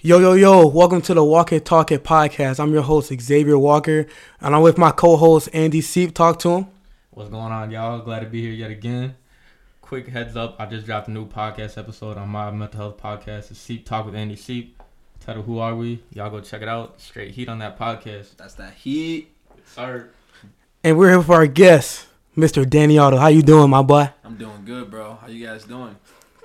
Yo, yo, yo, welcome to the Walk It Talk It podcast. I'm your host, Xavier Walker, and I'm with my co host, Andy Seep. Talk to him. What's going on, y'all? Glad to be here yet again. Quick heads up, I just dropped a new podcast episode on my mental health podcast. It's Seep Talk with Andy Seep. Title Who Are We? Y'all go check it out. Straight heat on that podcast. That's that heat. Sir. And we're here for our guest, Mr. Danny Attoh. How you doing, my boy? I'm doing good, bro. How you guys doing?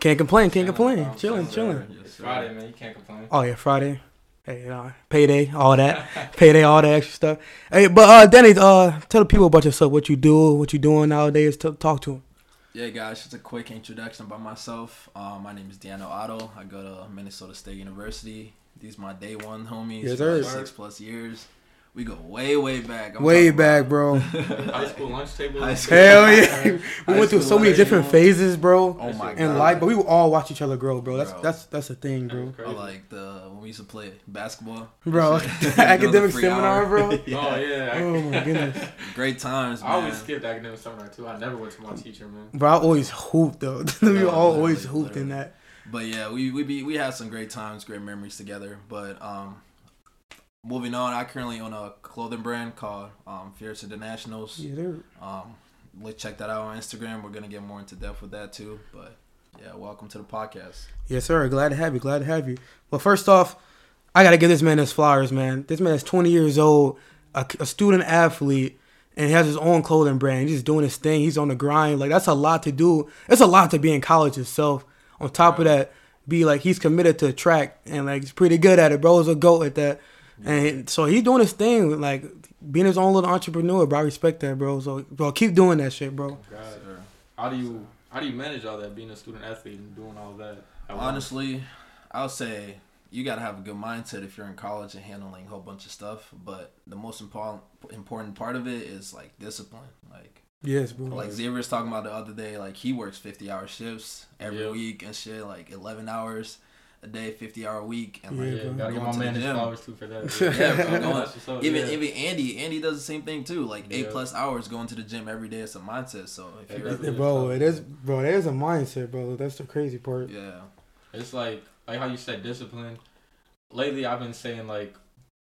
Can't complain, can't complain. bro. Chilling, chilling. It's. Friday, man. You can't complain. Oh, yeah, Friday. Hey, uh, payday, all that. payday, all that extra stuff. Hey, but uh, Danny, uh, tell the people about yourself, what you do, what you doing nowadays. T- talk to them. Yeah, guys, just a quick introduction about myself. Um, my name is Daniel Attoh. I go to Minnesota State University. These my day one homies. Yes, for sir. Six plus years. We go way, way back. I'm Way back, bro. High school lunch table. High school. Hell yeah. we High went through so many different table. phases, bro. Oh my god. in life, but we would all watch each other grow, bro. That's Bro. that's that's a thing, bro. I like the when we used to play basketball. Bro, Go academic seminar, hour. bro. Oh, yeah. Oh my goodness, Great times, man. I always skipped academic seminar, too. I never went to my teacher, man. bro. I always hooped though. we Yeah, all always literally, hooped in that. But yeah, we we be we had some great times, great memories together. But um, moving on, I currently own a clothing brand called um, Fierce Internationals. Yeah, they're- Um, let's check that out on Instagram. We're gonna get more into depth with that too. But yeah, welcome to the podcast. yes, sir. Glad to have you. Glad to have you. Well, first off, I gotta give this man his flowers, man. This man is 20 years old, a, a student athlete, and he has his own clothing brand. He's just doing his thing. He's on the grind. Like that's a lot to do. It's a lot to be in college itself. On top of that, be like he's committed to track and like he's pretty good at it, bro. He's a goat at that. And so he's doing his thing, like being his own little entrepreneur, bro. I respect that, bro. So, bro, keep doing that shit, bro. God. How do you how do you manage all that, being a student athlete and doing all that? Honestly, I'll say you gotta have a good mindset if you're in college and handling a whole bunch of stuff. But the most important important part of it is like discipline. Like Yes, bro. like Xavier was talking about the other day, like he works fifty hour shifts every Yeah. week and shit, like eleven hours a day, fifty hour week, and like Yeah, bro. gotta give Going my to the man his gym. flowers too for that. Yeah, bro, going- That's what's up, even yeah. even Andy, Andy does the same thing too. Like eight Yeah. plus hours going to the gym every day. It's a mindset. So if you're definitely. Yeah, bro, it is, bro. It is a mindset, bro. That's the crazy part. yeah, It's like like how you said discipline. Lately, I've been saying like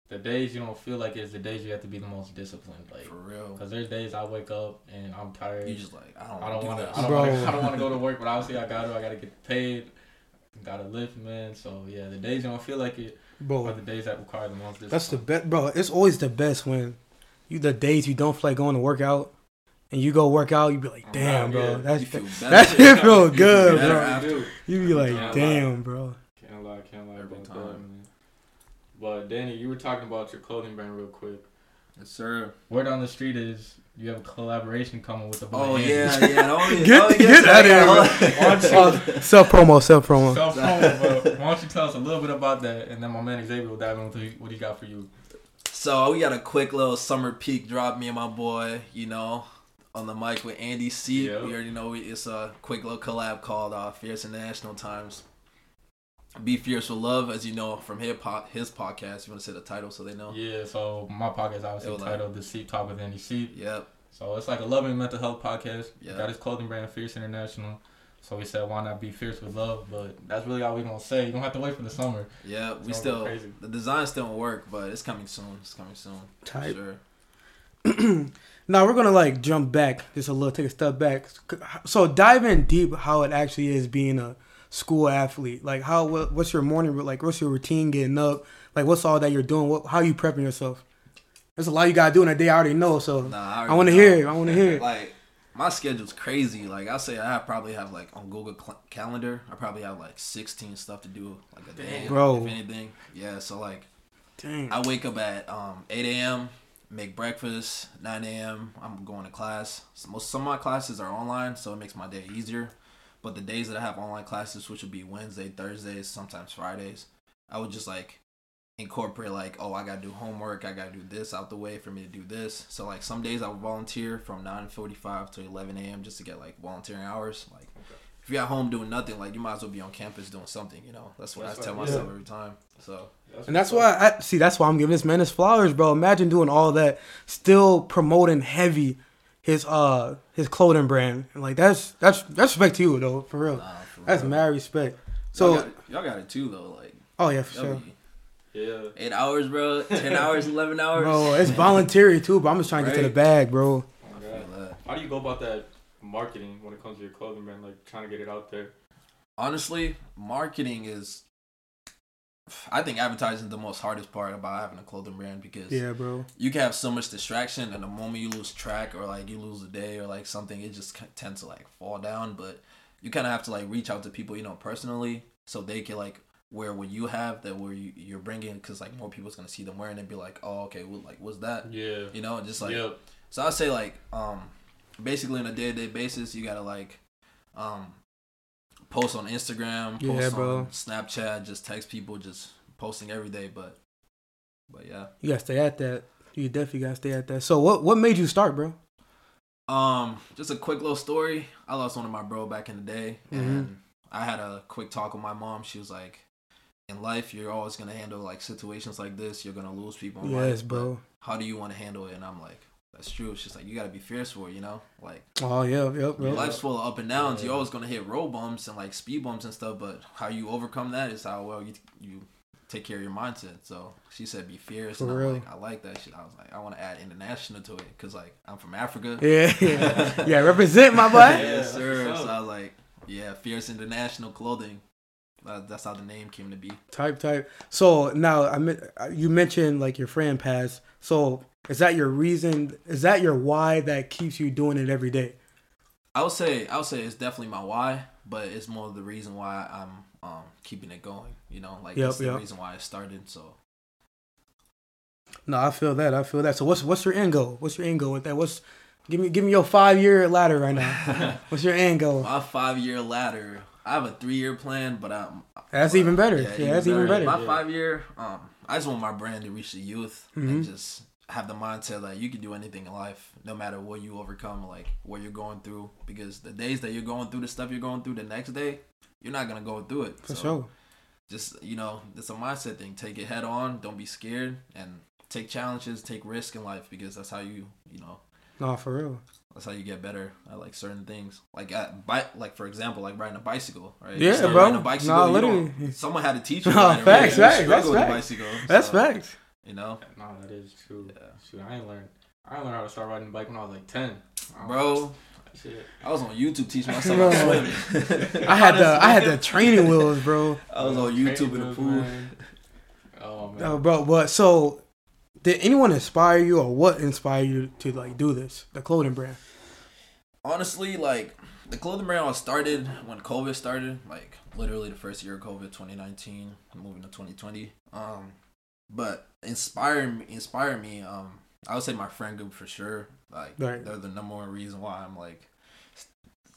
the days you don't feel like it's the days you have to be the most disciplined. Like for real. because there's days I wake up and I'm tired. You just like I don't. I don't want want to. to. Don't Bro. want to. I don't want to go to work, but obviously I got to. I got to get paid. Got to live, man. So yeah, the days you don't feel like it are Bro, the days that require the most discipline. that's the best, bro. It's always the best when you the days you don't feel like going to work out, and you go work out. You be like, damn, God, bro. yeah. That's You feel that shit feel You good, better bro. after. You be like, Yeah. damn, bro. Can't lie, can't lie Every about time. that, man. But Danny, you were talking about your clothing brand real quick. Yes, sir. Word on the street is you have a collaboration coming with the boy. Oh Andy. yeah, yeah. Oh, yeah. Get- oh, get yes, outta here, yeah. Uh, self promo, self promo. Self promo, but why don't you tell us a little bit about that, and then my man Xavier will dive into what he got for you. So we got a quick little summer peak drop. Me and my boy, you know, on the mic with Andy C. Yep. We already know it's a quick little collab called uh, Fierce International Times. Be fierce with love, as you know from hip hop, his podcast. You want to say the title so they know? Yeah, so my podcast is obviously It was like- titled "The Seep Talk with Andy Seep." Yep. So it's like a love and mental health podcast. Yeah. Got his clothing brand Fierce International. So we said, why not be fierce with love? But that's really all we're gonna say. You don't have to wait for the summer. Yeah, we still crazy. the design still don't work, but it's coming soon. It's coming soon. for Type. Sure. Now we're gonna like jump back just a little, take a step back. So dive in deep how it actually is being a school athlete. Like how what, what's your morning like? What's your routine getting up? Like what's all that you're doing? What how you prepping yourself? There's a lot you gotta do in a day. I already know. So Nah, I want to hear it. I want to hear it. Like my schedule's crazy. Like I say, I probably have like on Google Cl- Calendar. I probably have like 16 stuff to do like a day, Bro. If anything, yeah. So like Dang. I wake up at um 8 a.m. Make breakfast. 9 a.m. I'm going to class. So most some of my classes are online, so it makes my day easier. But the days that I have online classes, which would be Wednesday, Thursdays, sometimes Fridays, I would just like incorporate like, oh, I gotta do homework, I gotta do this out the way for me to do this. So like some days I would volunteer from 9:45 to 11 a.m. just to get like volunteering hours. Like if you're at home doing nothing, like you might as well be on campus doing something. You know, that's what That's I tell what- myself yeah. every time. So And that's why I see. That's why I'm giving this man his flowers, bro. Imagine doing all that, still promoting heavy his uh his clothing brand. Like that's that's that's respect to you though, for real. nah, for That's real. mad respect. So So y'all got, y'all got it too though. Like oh yeah, for sure. be, Yeah. Eight hours, bro. Ten hours, eleven hours. Bro, it's voluntary too, but I'm just trying to get to the bag, bro. Oh I my feel God. that. How do you go about that marketing when it comes to your clothing brand? Like trying to get it out there. Honestly, marketing is. I think advertising is the most hardest part about having a clothing brand because Yeah, bro. you can have so much distraction, and the moment you lose track or like you lose a day or like something, it just tends to like fall down. But you kind of have to like reach out to people you know personally so they can like wear what you have that where you, you're bringing because like more people's gonna see them wearing it and be like, oh okay, well, like what's that? Yeah. You know, just like yep. So I'd say like um basically on a day to day basis you gotta like um post on Instagram, post Yeah, bro. on Snapchat, just text people, just posting every day, but but yeah. You gotta stay at that. You definitely gotta stay at that. So what what made you start, bro? Um just a quick little story. I lost one of my bro back in the day Mhm. and I had a quick talk with my mom. She was like in life you're always gonna handle like situations like this, you're gonna lose people in Yes, life, bro. how do you wanna handle it? And I'm like, that's true. It's just like you gotta be fierce for it, you know? Like Oh yeah, yep, Yeah. yep. Life's full of up and downs. Yeah. You're always gonna hit road bumps and like speed bumps and stuff. But how you overcome that is how well you you take care of your mindset. So she said, "Be fierce." For and real. I'm like, I like that shit. I was like, I want to add international to it because like I'm from Africa. Yeah, yeah, yeah. Represent my boy. Yeah, yes, that's sir. So. I was like, yeah, fierce international clothing. Uh, that's how the name came to be. Type type. So now I mean, you mentioned like your friend passed. So is that your reason? Is that your why that keeps you doing it every day? I would say I would say it's definitely my why, but it's more the reason why I'm um keeping it going. You know, like Yep, that's the yep. reason why I started. So No, I feel that. I feel that. So what's what's your end goal? What's your end goal with that? What's give me give me your five year ladder right now. what's your end goal? My five year ladder. I have a three year plan, but I'm. That's but- even better. Yeah, that's even better. My Yeah. five year. Um, I just want my brand to reach the youth Mhm. and just have the mindset that you can do anything in life, no matter what you overcome, like what you're going through. Because the days that you're going through the stuff you're going through, the next day you're not gonna go through it. For So, sure. Just you know, it's a mindset thing. Take it head on. Don't be scared and take challenges, take risk in life because that's how you you know No, for real. that's how you get better at like certain things. Like at bike, like for example, like riding a bicycle, right? Yeah, You bro. riding a bicycle, Nah, literally. someone had to teach you. No, facts, right? Facts, that's with a facts. bicycle, That's so, facts. You know, No, that is true. Yeah. Shoot, I ain't learned. I learned how to start riding a bike when I was like ten. I bro. Shit. I was on YouTube teaching myself how to swim. I had the I had the training wheels, bro. I was on YouTube in the pool. man. Oh man. Oh, bro, but so did anyone inspire you or what inspired you to like do this? The clothing brand. Honestly, like the clothing brand was started when COVID started, like literally the first year of COVID, 2019, moving to 2020. Um, but inspire me, inspire me. Um, I would say my friend group for sure. Like Right. they're the number one reason why I'm like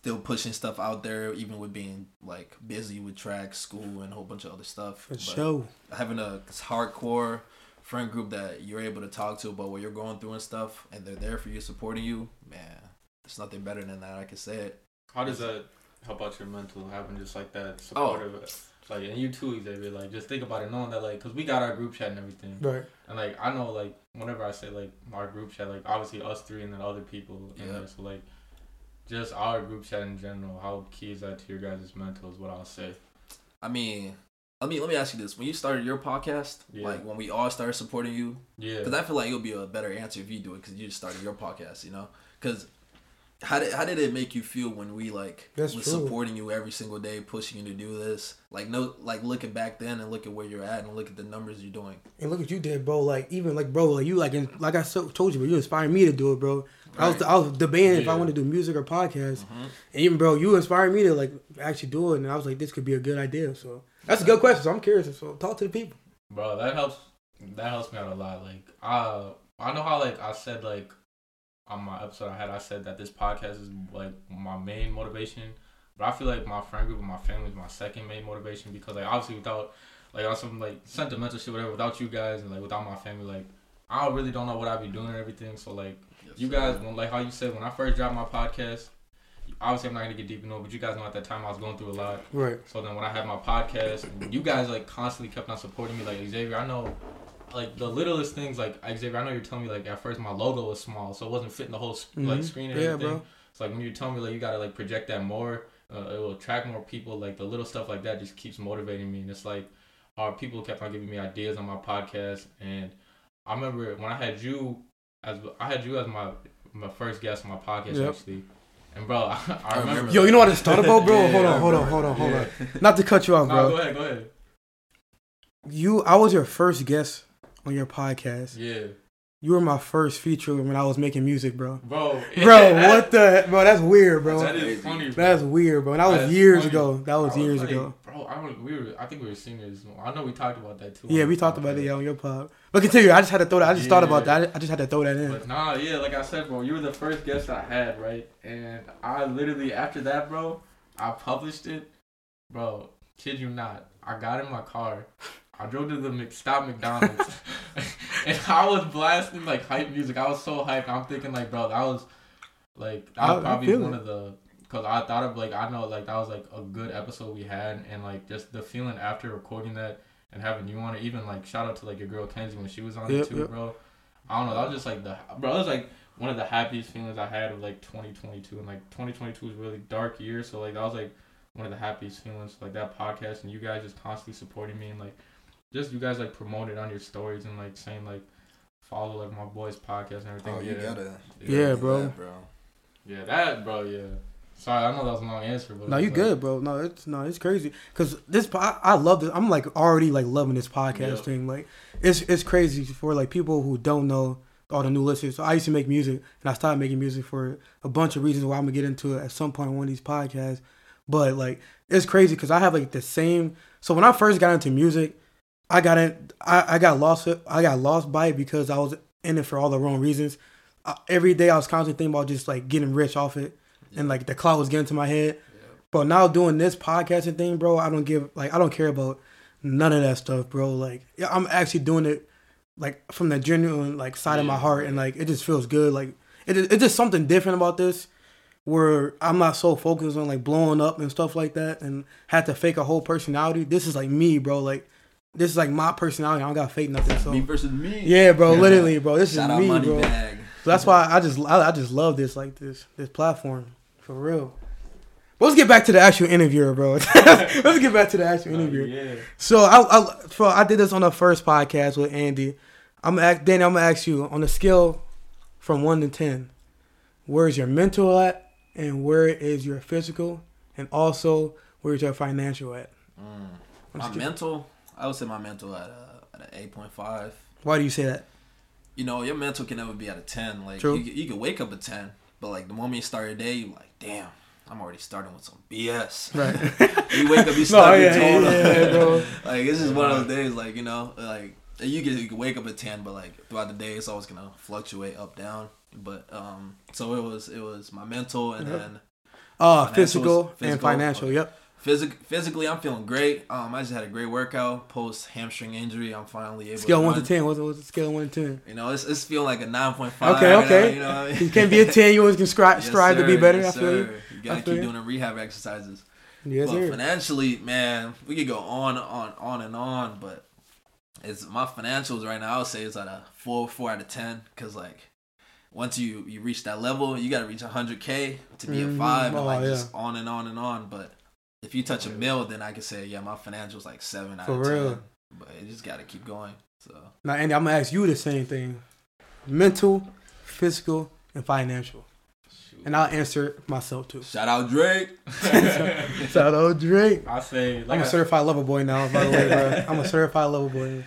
still pushing stuff out there, even with being like busy with track, school, and a whole bunch of other stuff. For But sure. having a hardcore friend group that you're able to talk to about what you're going through and stuff, and they're there for you, supporting you, man, there's nothing better than that. I can say it. How does that help out your mental having just like that Oh. supportive? Like and you too, Xavier. Like just think about it, knowing that like, cause we got our group chat and everything, Right. and like I know like whenever I say like our group chat, like obviously us three and then other people, in Yeah. there. So like, just our group chat in general. How key is that to your guys' mental? Is what I'll say. I mean, let me let me ask you this: When you started your podcast, Yeah. like when we all started supporting you, Yeah. because I feel like it'll be a better answer if you do it because you just started your podcast, you know? Because how did how did it make you feel when we like That's was true. supporting you every single day, pushing you to do this? Like no, like looking back then and look at where you're at and look at the numbers you're doing. And look what you did, bro. Like even like bro, like you like in, like I so, told you, but You inspired me to do it, bro. I was Right. I was debating if I Yeah. want to do music or podcast, Mhm. and even bro, you inspired me to like actually do it, and I was like, this could be a good idea. So that's a good question. So I'm curious. So talk to the people. Bro, that helps. That helps me out a lot. Like, uh, I know how like I said like on my episode I had I said that this podcast is like my main motivation, but I feel like my friend group and my family is my second main motivation because like obviously without like on some like sentimental shit whatever without you guys and like without my family like I really don't know what I'd be doing and everything. So like Yes, you guys when like how you said when I first dropped my podcast. Obviously, I'm not gonna get deep into it, but you guys know at that time I was going through a lot. Right. So then when I had my podcast, you guys like constantly kept on supporting me. Like Xavier, I know like the littlest things. Like Xavier, I know you're telling me like at first my logo was small, so it wasn't fitting the whole s like screen and Yeah, everything. bro. So like when you're telling me like you gotta like project that more, uh, it will attract more people. Like the little stuff like that just keeps motivating me, and it's like or people kept on giving me ideas on my podcast, and I remember when I had you as I had you as my my first guest on my podcast Yep. actually, and bro, I, I I remember. remember Yo, you know what I just thought about, bro? Yeah, hold on, hold on, hold on, hold on. Not to cut you off, No, bro. go ahead, go ahead. You, I was your first guest on your podcast. Yeah, You were my first feature when I was making music, bro. bro. Bro, what the, bro? That's weird, bro. That is funny. Bro. That's weird, bro. And that was That's years funny. ago. That was I years like, ago. I don't, we were. I think we were seniors. I know we talked about that too. Yeah, we talked about it yeah, on your pod. But continue. I just had to throw that. I just thought about that. I just had to throw that in. But nah, yeah, like I said, bro, you were the first guest I had, right? And I literally after that, bro, I published it, bro. Kid you not, I got in my car, I drove to the McStop McDonald's, and I was blasting like hype music. I was so hyped. I'm thinking like, bro, that was like that I- I probably one it. of the. Cause I thought of like I know like that was like a good episode we had and like just the feeling after recording that and having you on it even like shout out to like your girl Kenzie when she was on Yep, it too yep. bro I don't know. That was just like the bro. It was like one of the happiest feelings I had of like 2022, and like 2022 was a really dark year. So like that was like one of the happiest feelings. Like that podcast and you guys just constantly supporting me and like just you guys like promoted on your stories and like saying like follow like my boys podcast and everything. Oh, you yeah, gotta. Yeah, do bro. that, bro. yeah, that bro. Yeah. Sorry, I know that was a long answer, but No, you like, good, bro. No, it's no, it's crazy. Cause this, I, I love this. I'm like already like loving this podcast Yeah. thing. Like, it's it's crazy for like people who don't know all the new listeners. So I used to make music, and I started making music for a bunch of reasons. Why I'm gonna get into it at some point on one of these podcasts. But like, it's crazy because I have like the same. So when I first got into music, I got in. I, I got lost. I got lost by it because I was in it for all the wrong reasons. I, every day I was constantly thinking about just like getting rich off it, and like the cloud was getting to my head. But now doing this podcasting thing, bro, I don't give like I don't care about none of that stuff, bro. Like yeah, I'm actually doing it like from the genuine like side of my heart, and like it just feels good. Like it, it's just something different about this, where I'm not so focused on like blowing up and stuff like that, and had to fake a whole personality. This is like me, bro. Like this is like my personality. I don't got to fake nothing. So Me versus me. yeah, bro. Literally, bro. This Shout is me, Money bro. Bag. So that's why I just I, I just love this like this this platform for real. But let's get back to the actual interviewer, bro. let's get back to the actual uh, interview. yeah. So I, I so I did this on the first podcast with Andy. I'm ask, Danny. I'm gonna ask you on a scale from one to ten, where is your mental at, and where is your physical, and also where is your financial at? Mm. My mental, I would say my mental at a, at an eight point five. Why do you say that? You know, your mental can never be at a ten. Like True. you, you can wake up at ten, but like the moment you start your day, you like, damn, I'm already starting with some BS. Right. you wake up, you No, start yeah, your tone. yeah, bro. like this is one of those days, like you know, like you can, you can wake up at ten, but like throughout the day, it's always gonna fluctuate up down. But um, so it was it was my mental and Yep. then Uh, Financials, physical, and financial. okay. Yep. Physic- physically, I'm feeling great. Um, I just had a great workout post hamstring injury. I'm finally able. Scale to one to ten. What's, what's the scale one to ten? You know, it's, it's feeling like a nine point five. Okay, okay. you know I mean? You can't be a ten. You always can strive, Yes, strive to be better. yes, I feel you. sir. You I gotta keep you. doing the rehab exercises. Yes, but sir. financially, man, we could go on, on, on and on. But it's my financials right now. I would say it's at a four, four out of ten. Cause like once you you reach that level, you gotta reach hundred k to be Mhm. a five, Oh, and like yeah. just on and on and on. But if you touch a mill, then I could say yeah, my financials like seven out For of real. ten. But it just gotta keep going. So Now, Andy, I'm gonna ask you the same thing: mental, physical, and financial. And I'll answer myself too. shout out Drake. Shout out Drake. I say like I'm a I- certified lover boy now, by the way, bro. I'm a certified lover boy.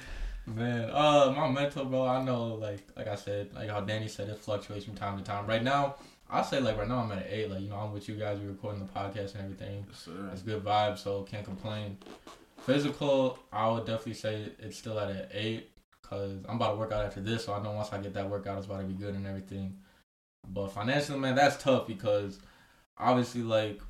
Man, uh, my mental, bro. I know, like, like I said, like how Danny said, it fluctuates from time to time. Right now, I say like right now I'm at an eight. Like you know, I'm with you guys. We're recording the podcast and everything. It's good vibes, so can't complain. Physical, I would definitely say it's still at an eight because I'm about to work out after this, so I know once I get that workout, it's about to be good and everything. But financially, man, that's tough because obviously, like,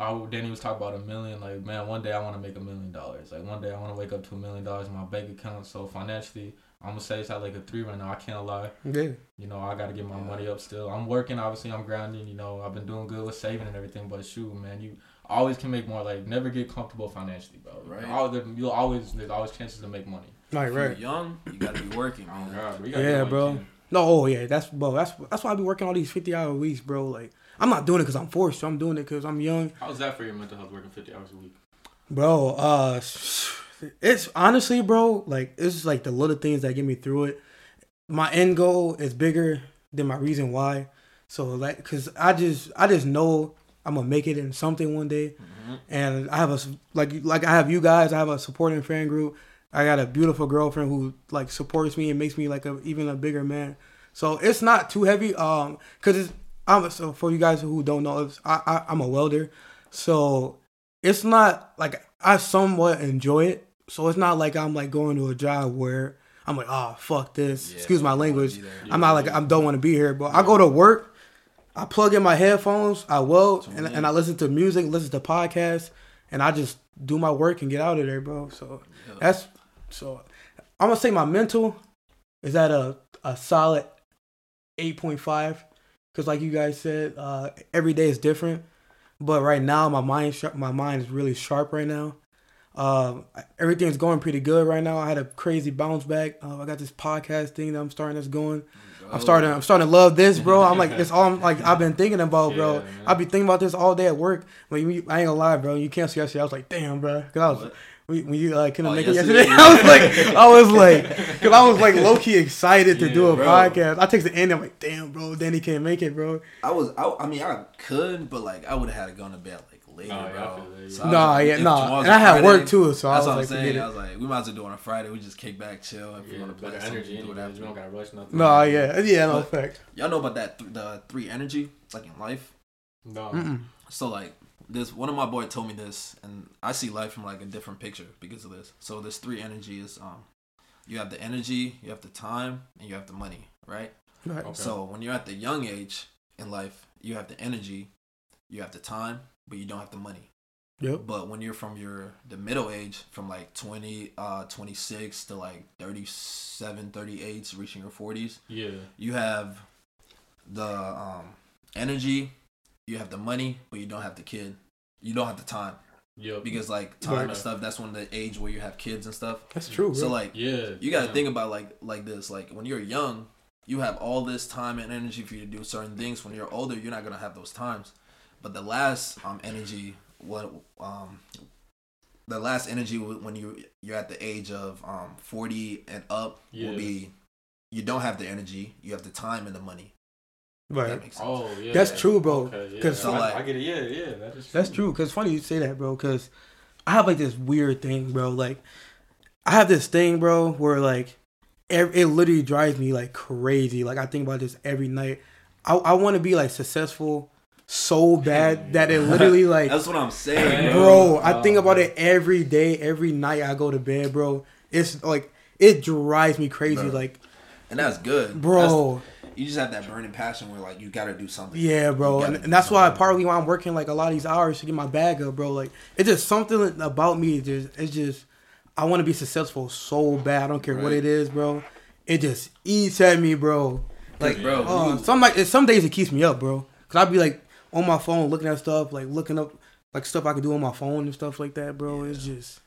I Danny was talking about a million. Like, man, one day I want to make a million dollars. Like, one day I want to wake up to a million dollars in my bank account. So financially, I'm gonna say it's at like a three right now. I can't lie. Yeah. You know, I gotta get my Yeah. money up still. I'm working, obviously I'm grinding, you know, I've been doing good with saving and everything, but shoot, man, you always can make more, like never get comfortable financially, bro. Right. All the, you'll always there's always chances to make money. Right, If you're right. young, you gotta be working, Oh god, bro. You gotta Yeah, do what you bro. can. No, oh yeah, that's bro. That's that's why I be working all these 50 hour weeks, bro. Like, I'm not doing it because I'm forced to. I'm doing it because I'm young, How's that for your mental health working fifty hours a week? bro. Uh, It's honestly, bro, like it's like the little things that get me through it. My end goal is bigger than my reason why. So like, cause I just I just know I'm gonna make it in something one day, Mm-hmm. and I have a like like I have you guys. I have a supporting fan group. I got a beautiful girlfriend who like supports me and makes me like a even a bigger man. So it's not too heavy. Um, cause it's I'm so for you guys who don't know, it's, I, I I'm a welder, so it's not like I somewhat enjoy it. So it's not like I'm like going to a job where I'm like, oh fuck this. Yeah, Excuse my language. I'm not like I don't want to be here, but I go to work. I plug in my headphones. I weld and, and I listen to music, listen to podcasts, and I just do my work and get out of there, bro. So Yeah. that's so. I'm gonna say my mental is at a a solid eight point five, because like you guys said, uh, every day is different. But right now, my mind sharp, my mind is really sharp right now. Um, everything's going pretty good right now. I had a crazy bounce back. Uh, I got this podcast thing that I'm starting that's going. I'm starting. I'm starting to love this, bro. I'm like, it's all I'm like. I've been thinking about, bro. Yeah. I've been thinking about this all day at work. When you, I ain't gonna lie, bro. You can't see yesterday. I was like, damn, bro. Cause I was What? when you uh, couldn't Oh, make it yesterday? yesterday. I was like, I was like, cause I was like low key excited to Yeah, do a bro. podcast. I texted Andy. I'm like, damn, bro. Danny can't make it, bro. I was, I, I mean, I could, but like, I would have had to go to bed like later, Oh, yeah, I bro. feel yeah. So Nah, like, yeah, if nah. And I had Friday, work too, so I was what I'm like, forget saying. it. I was like, we might as well do it on a Friday. We just kick back, chill. If we Yeah, want to play better something, energy do whatever. You don't gotta rush nothing. No, yeah, yeah, no But- fact. Y'all know about that th- the three energy it's like in life. No. Mm-mm. So like this, one of my boy told me this, and I see life from like a different picture because of this. So this three energy is um, you have the energy, you have the time, and you have the money, right? Right. Okay. So when you're at the young age in life, you have the energy, you have the time, but you don't have the money. Yep. But when you're from your the middle age, from like 20, uh, 26 to like 37, 38, reaching your 40s, Yeah. you have the um, energy, you have the money, but you don't have the kid. You don't have the time Yep. because like time Right. and stuff. That's when the age where you have kids and stuff. That's true, bro. So like yeah. you got to think about like like this. Like when you're young, you have all this time and energy for you to do certain things. When you're older, you're not gonna have those times. But the last um energy, what um, the last energy when you you're at the age of um 40 and up Yeah. will be you don't have the energy, you have the time and the money. Right. That makes sense. Oh yeah. That's true, bro. Okay, yeah. 'Cause- So, I, like- I get it. Yeah, yeah. That is. That's true. Cause funny you say that, bro. Cause I have like this weird thing, bro. Like I have this thing, bro, where like it literally drives me like crazy. Like I think about this every night. I I want to be like successful so bad that it literally like That's what I'm saying, bro. bro. I think about man. it every day, every night I go to bed, bro. It's like it drives me crazy. Bro. Like, And that's good, bro, That's- you just have that burning passion where like you got to do something. yeah, bro. And, and do that's why partly why I'm working like a lot of these hours to get my bag up, bro. Like, it's just something about me. It's just, it's just I want to be successful so bad. I don't care what it is, bro. It just eats at me, bro. Like, bro, uh, some like some days it keeps me up, bro. Cause I'd be like on my phone looking at stuff, like looking up like stuff I can do on my phone and stuff like that, bro. It's just,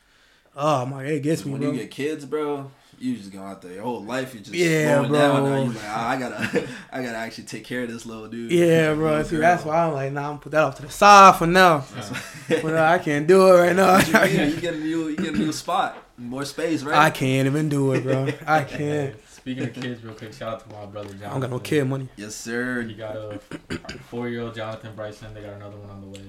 oh my, it gets me, when bro. you get kids, bro, you just go out there. Your whole life, you just Yeah, slowing down. Now bro. you like, ah, I gotta, I gotta actually take care of this little dude. Yeah, bro. Little See, girl. that's why I'm like, nah, I'm put that off to the side for now. Yeah. But uh, I can't do it right now. You? You get a new, you get a new spot, more space, right? I can't even do it, bro. I can't. Speaking of kids, real quick, shout out to my brother Jonathan. I don't got no kid money. Yes, sir. He got a four-year-old Jonathan Bryson. They got another one on the way.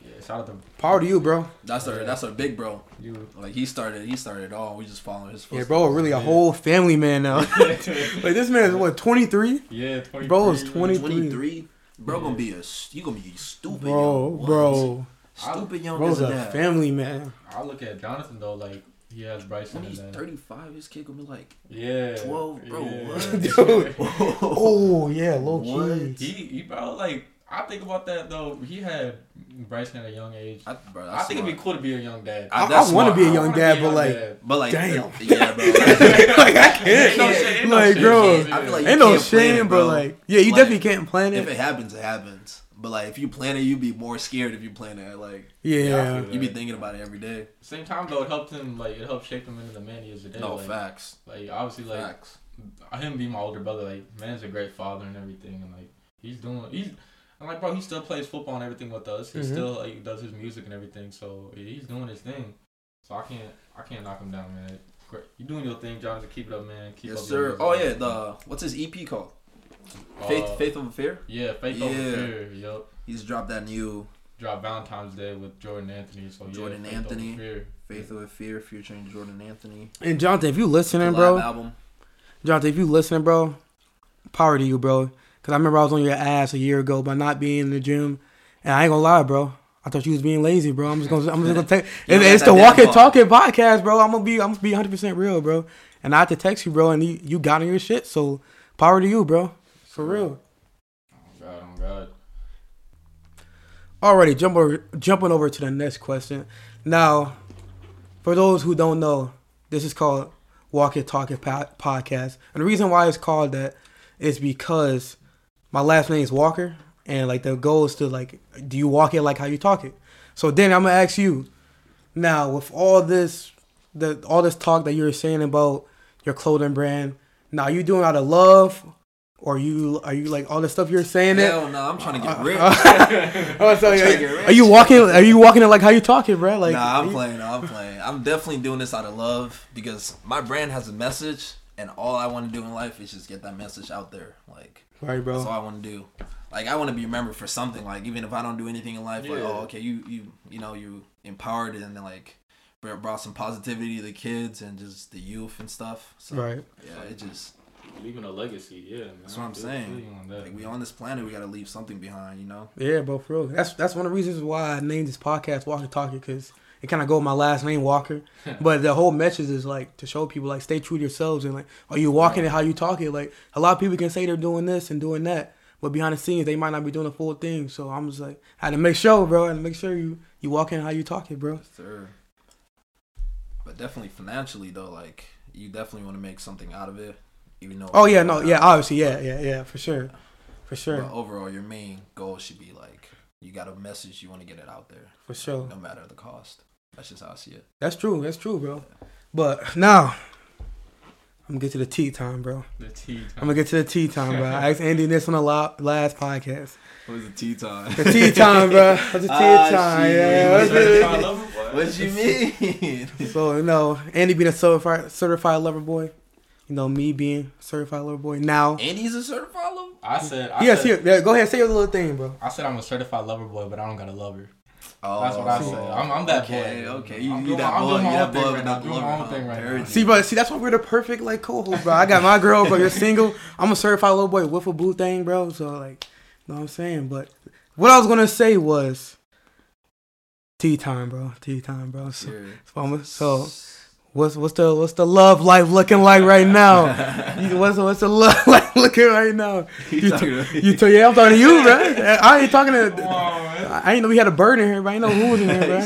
Yeah, shout out to Power to you, bro. That's our, that's our big bro. you. Like he started, he started it all. We just following his footsteps. Yeah, bro. Really a whole family man now. like this man is what 23, yeah, 23. Bro is 23. Bro, gonna be a, you gonna be stupid, bro, young. Bro. Stupid young Bro's as a that. family man. I look at Jonathan though, like he has Bryson. When and he's then- 35, his kid gonna be like, Yeah. 12, bro, Yeah. what? Dude. oh, yeah, low What? key. He, he, bro, like I think about that though. He had Bryson at a young age. I, bro, I that's think it'd be cool to be a young dad. I- I, I want to be a I young dad, be a but young like, dad. But like, Damn. yeah, bro. like I can't. Ain't no shame- ain't no like, bro, yeah. I feel like ain't no shame, but bro. like, yeah, you Like, definitely can't plan it. if it. it happens, it happens. But like, if you plan it, you'd be more scared if you plan it. Like, Yeah, feel you be thinking about it every day. Same time though, it helped him like it helped shape him into the man he is today. No like, facts. Like obviously, like Facts. him being my older brother, like man's a great father and everything, and like he's doing he's. I'm like, bro, he still plays football and everything with us. He Mhm. still like does his music and everything, so he's doing his thing. So I can't. I can't knock him down, man. Great. You doing your thing, Jonathan. Keep it up, man. Keep Yes, up sir. your Oh music. yeah, the what's his EP called? Uh, Faith, Faith over Fear. Yeah, Faith over Yeah. fear. Yup. He's dropped that new Dropped Valentine's Day with Jordan Anthony. So yeah, Jordan Faith Over Anthony. Fear. Faith over Fear featuring Jordan Anthony. And Jonathan, if you listening, Collab bro, album. Jonathan, if you listening, bro, power to you, bro. Cause I remember I was on your ass a year ago by not being in the gym, and I ain't gonna lie, bro. I thought you was being lazy, bro. I'm just gonna, I'm just gonna take. You don't it's the that Walk damn and Talking podcast, bro. I'm gonna be, I'm gonna be 100 percent real, bro. And I had to text you, bro, and you, you got on your shit. So power to you, bro. For real. Oh God, oh God. Alrighty, jump over, jumping over to the next question. Now, for those who don't know, this is called Walk It Talk It podcast, and the reason why it's called that is because my last name is Walker, and like the goal is to like, do you walk it like how you talk it? So then I'm gonna ask you, now with all this, the all this talk that you were saying about your clothing brand, now you doing out of love, or you are you like all the stuff you're saying it? Hell no, I'm trying to get uh, uh, rich. Oh, so, I'm trying to are, get rich. are you walking? Are you walking it like how you talking, bro? Like, nah, I'm playing. no, I'm playing. I'm definitely doing this out of love because my brand has a message, and all I want to do in life is just get that message out there. Like right, bro. that's all. I want to do. Like I want to be remembered for something. Like even if I don't do anything in life, like oh okay, you you you know you empowered and then like brought some positivity to the kids and just the youth and stuff. So Right. yeah, it just Leaving a legacy, yeah. Man. That's what I'm I feel- saying. on that. like we on this planet, we gotta leave something behind. You know. Yeah, bro, for real. That's that's one of the reasons why I named this podcast Walker Talker because it kind of go with my last name Walker, but the whole message is like to show people like stay true to yourselves and like are you walking it how you talk it? Like a lot of people can say they're doing this and doing that, but behind the scenes they might not be doing the full thing. So I'm just like I had to make sure, bro, and make sure you you walking how you talk it, bro. Sure. But definitely financially though, like you definitely want to make something out of it, even though. Oh yeah, no, yeah, obviously, yeah, yeah, yeah, for sure, for sure, But overall, your main goal should be like you got a message, you want to get it out there, for sure. no matter the cost. That's just how I see it. That's true. That's true, bro. But now, I'm gonna get to the tea time, bro. The tea. Time. I'm gonna get to the tea time, bro. I asked Andy this on the la- last podcast. What is the tea time? The tea time, bro. What's the tea Ah, time? shit. Yeah, What's what's the- the- what you mean? So you know, Andy being a certified certified lover boy. You know, me being certified lover boy. Now, And he's a certified lover. I said. I yes, said, here, yeah, go ahead, say your little thing, bro. I said I'm a certified lover boy, but I don't got a lover. Oh, That's what I oh, said. I'm- I'm that okay, boy. Okay, you, I'm you doing- that I'm boy. doing You my that own thing boy, right but now. not the Doing my own thing right now. See, but see, that's why we're the perfect like co-host, bro. I got my girl, bro. You're single. I'm a certified little boy with a boo thing, bro. So like, you know what I'm saying? But what I was gonna say was tea time, bro. Tea time, bro. So, Serious. so, I'm- so what's what's the what's the love life looking like right now? You- what's what's the love life looking right now? You You, talking t- you t- yeah, I'm talking to you, bro. I ain't talking Come to. on, man. I ain't know we had a bird in here, but I ain't know who was in here, bro.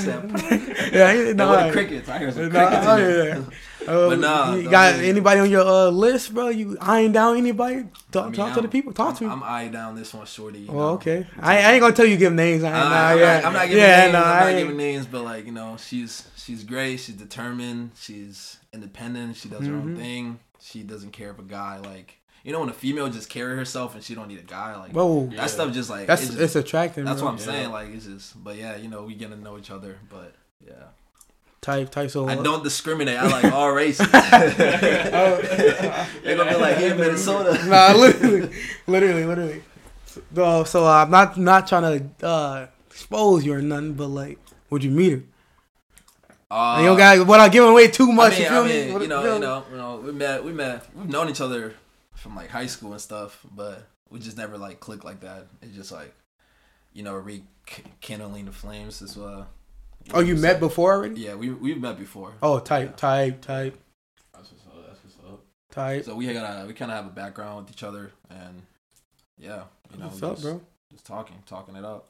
Yeah, I ain't No, the crickets. I hear some Nah, crickets. oh, in here. yeah. Uh, But nah, you got really- anybody on your uh, list, bro? You eyeing down anybody? Talk, I mean, talk to the people. Talk I'm, to me. I'm eyeing down this one, shorty. You well, know. okay. I, I ain't gonna tell you give names. I ain't, I, nah, I'm, yeah. not, I'm not giving yeah, names. nah, I'm not giving names, but like you know, she's she's great. She's determined. She's independent. She does her own Mhm. thing. She doesn't care if a guy like you know when a female just carry herself and she don't need a guy like Whoa, Yeah. that stuff. Just like that's it's, it's, attractive. that's bro. what I'm Yeah. saying. Like it's just, but yeah, you know, we get to know each other. But yeah, type type. So I don't discriminate. I like all races. They're gonna be like here in Minnesota. nah, literally, literally, literally. So, so uh, I'm not not trying to uh, expose you or nothing, but like, would you meet her? Uh, you don't got without giving away too much. I mean, you feel I mean, me? you know, you know, you know, we met, we met, we've known each other from like high school and stuff, but we just never like clicked like that. It's just like, you know, rekindling the flames as well. Oh, you met before already? Yeah, we we've met before. Oh, type, type, type, That's what's up. That's what's up. type. So we got we kind of have a background with each other, and yeah, you know, What's we up, just, bro? just talking, talking it up.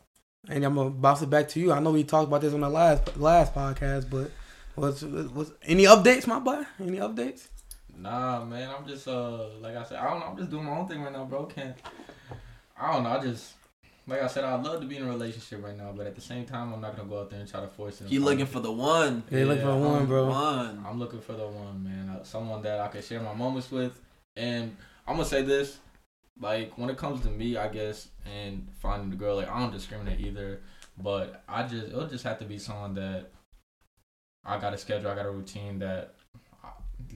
And I'm gonna bounce it back to you. I know we talked about this on the last last podcast, but what's what's any updates, my boy? Any updates? Nah, man. I'm just uh, like I said, I don't know. I'm just doing my own thing right now, bro. Can't. I don't know. I just. Like I said, I'd love to be in a relationship right now, but at the same time, I'm not gonna go out there and try to force it. You looking for the one? Yeah, looking for the one, um, bro. One. I'm looking for the one, man. Uh, someone that I can share my moments with. And I'm gonna say this, like when it comes to me, I guess, and finding the girl, like I don't discriminate either. But I just it'll just have to be someone that I got a schedule, I got a routine that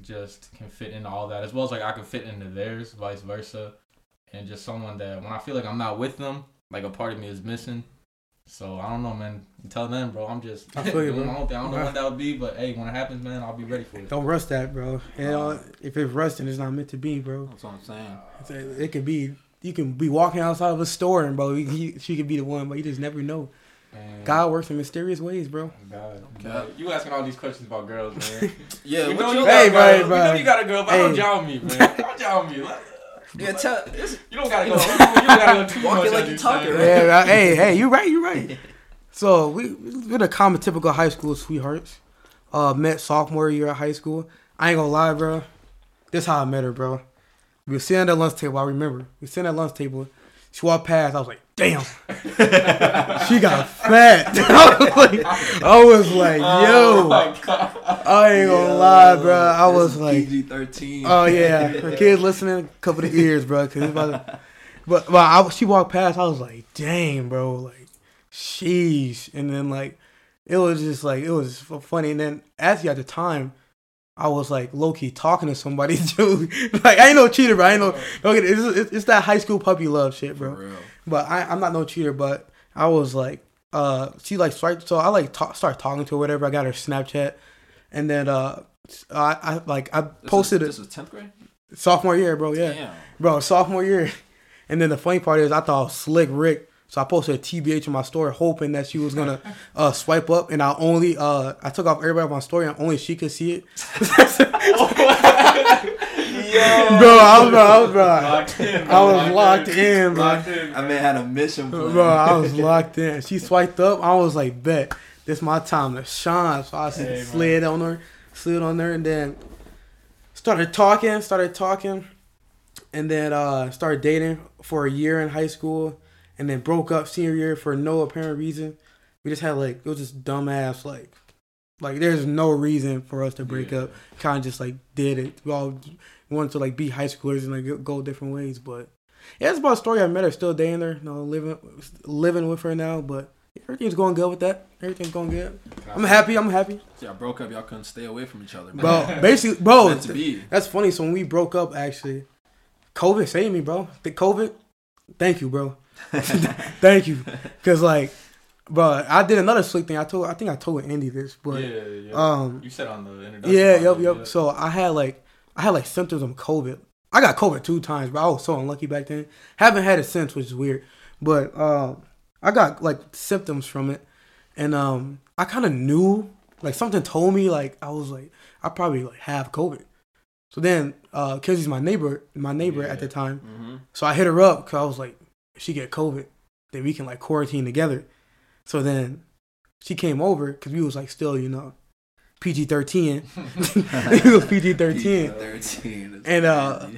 just can fit into all that, as well as like I can fit into theirs, vice versa, and just someone that when I feel like I'm not with them, like a part of me is missing. So I don't know, man. Until then, bro. I'm just I feel you, doing bro. my own thing. I don't know when that would be, but hey, when it happens, man, I'll be ready for it. Don't rush that, bro. You know, if it's rusting, it's not meant to be, bro. That's what I'm saying. It's a- It could be. You can be walking outside of a store, and bro, he, he- she could be the one, but you just never know. Man, God works in mysterious ways, bro. God. Okay. You asking all these questions about girls, man. Yeah, we know you you Hey, got bro, girls. We know you got a girl, but don't Hey. jowl me, man. Don't jowl me. Like, Yeah, tell. It's, You don't gotta go. You don't gotta go too Walk much it like you these talking, right? Yeah, right. hey, hey, you right, you right. So we we're the common typical high school sweethearts. Uh, met sophomore year at high school. I ain't gonna lie, bro. This how I met her, bro. We were sitting at the lunch table. I remember. We were sitting at the lunch table. She walked past. I was like, damn. she got fat. I was like, I was like, Oh yo. my I ain't gonna lie, bro. I was like, PG thirteen. Oh yeah, her kids listening, cover the ears, bro. Cause it's about to, but but I, she walked past, I was like, dang, bro, like, sheesh. And then like, it was just like it was funny. And then actually at the time, I was like low key talking to somebody too. like I ain't no cheater, bro. I ain't no. Don't get it. It's, it's, it's that high school puppy love shit, For bro. real. But I, I'm not no cheater. But I was like, uh, she like swiped. So I like ta- start talking to her, whatever. I got her Snapchat, and then uh, I, I like I This posted it This was tenth grade. sophomore year, bro. Yeah, Damn. bro, sophomore year. And then the funny part is, I thought slick Rick, so I posted a TBH in my story, hoping that she was gonna uh, swipe up, and I only uh, I took off everybody on my story, and only she could see it. Yo. bro, I was, bro, I was, bro, Locked in, bro. I was locked in, bro. Locked in. I man had a mission plan. bro, I was locked in. She swiped up, I was like, bet this my time to shine. So I Hey, man. slid on her, slid on her, and then started talking, started talking, and then uh started dating for a year in high school, and then broke up senior year for no apparent reason. We just had like it was just dumbass like, like there's no reason for us to break Yeah. up. Kind of just like did it. We all wanted to like be high schoolers and like go- different ways, but yeah, it's about a story. I met her, still dating her, no living living with her now, but everything's going good with that. Everything's going good. I'm happy. I'm happy, Y'all broke up. Y'all couldn't stay away from each other. Man. bro. Basically, bro, Meant to be. that's funny. So when we broke up, actually, COVID saved me, bro. The COVID, thank you, bro. thank you, cause like, bro, I did another slick thing. I told, I think I told Andy this, but yeah, yeah. um, you said on the introduction. yeah, yep, yep. yeah. So I had like, I had like symptoms of COVID. I got COVID two times, but I was so unlucky back then. Haven't had it since, which is weird. But um, I got like symptoms from it, and um, I kind of knew, like something told me, like I was like, I probably like have COVID. So then, uh, Kenzie's my neighbor, my neighbor at the time. Mm-hmm. So I hit her up because I was like, if she get COVID, then we can like quarantine together. So then she came over because we was like still, you know, PG thirteen. it was PG thirteen. Thirteen. And, uh,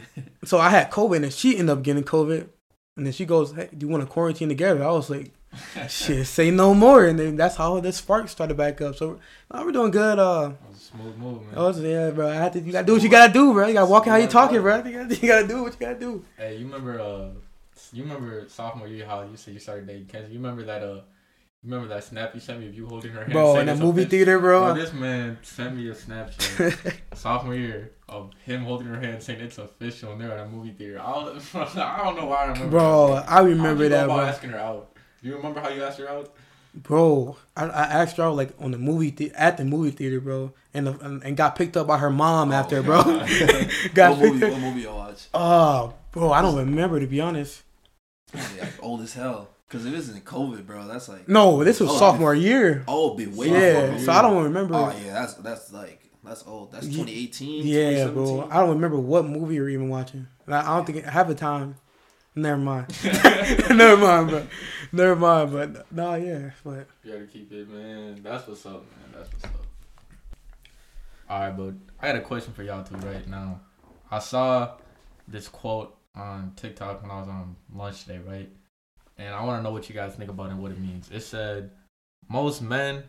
So I had COVID and she ended up getting COVID. And then she goes, Hey, do you want to quarantine together? I was like, Shit, say no more. And then that's how the spark started back up. So uh, we're doing good. Uh, was a smooth move, man. I was, yeah, bro. I had to, you gotta do what you gotta do, bro. You gotta walk it how you talking, bro. You gotta, you gotta do what you gotta do. Hey, you remember uh, you remember sophomore year how you said you started dating Kenzie? You remember that uh, you remember that snap you sent me of you holding her hand? Bro, saying in that it's movie official? theater, Bro, bro. this man sent me a Snapchat sophomore year of him holding her hand saying it's official and they're at a movie theater. I, was, I don't know why I remember. Bro, that. I remember How'd you go that, bro. asking her out. Do you remember how you asked her out? Bro, I, I asked her out like on the movie the- at the movie theater, bro, and, the, and and got picked up by her mom Oh, after, bro. God. got what picked movie? up. What movie you watch? Oh, ah, bro, I don't remember to be honest. Yeah, old as hell. Cause it isn't COVID, bro. That's like No, this was Oh, sophomore year. oh, be way Yeah, so I don't remember. Oh yeah, that's that's like that's old. That's 2018. yeah, 2017. bro, I don't remember what movie you're even watching. And I, I don't think half the time. Never mind. Never mind, bro. Never mind, but no, yeah, but You gotta keep it, man. That's what's up, man. That's what's up. All right, but I got a question for y'all two right now. I saw this quote on TikTok when I was on lunch today, right? And I want to know what you guys think about it and what it means. It said most men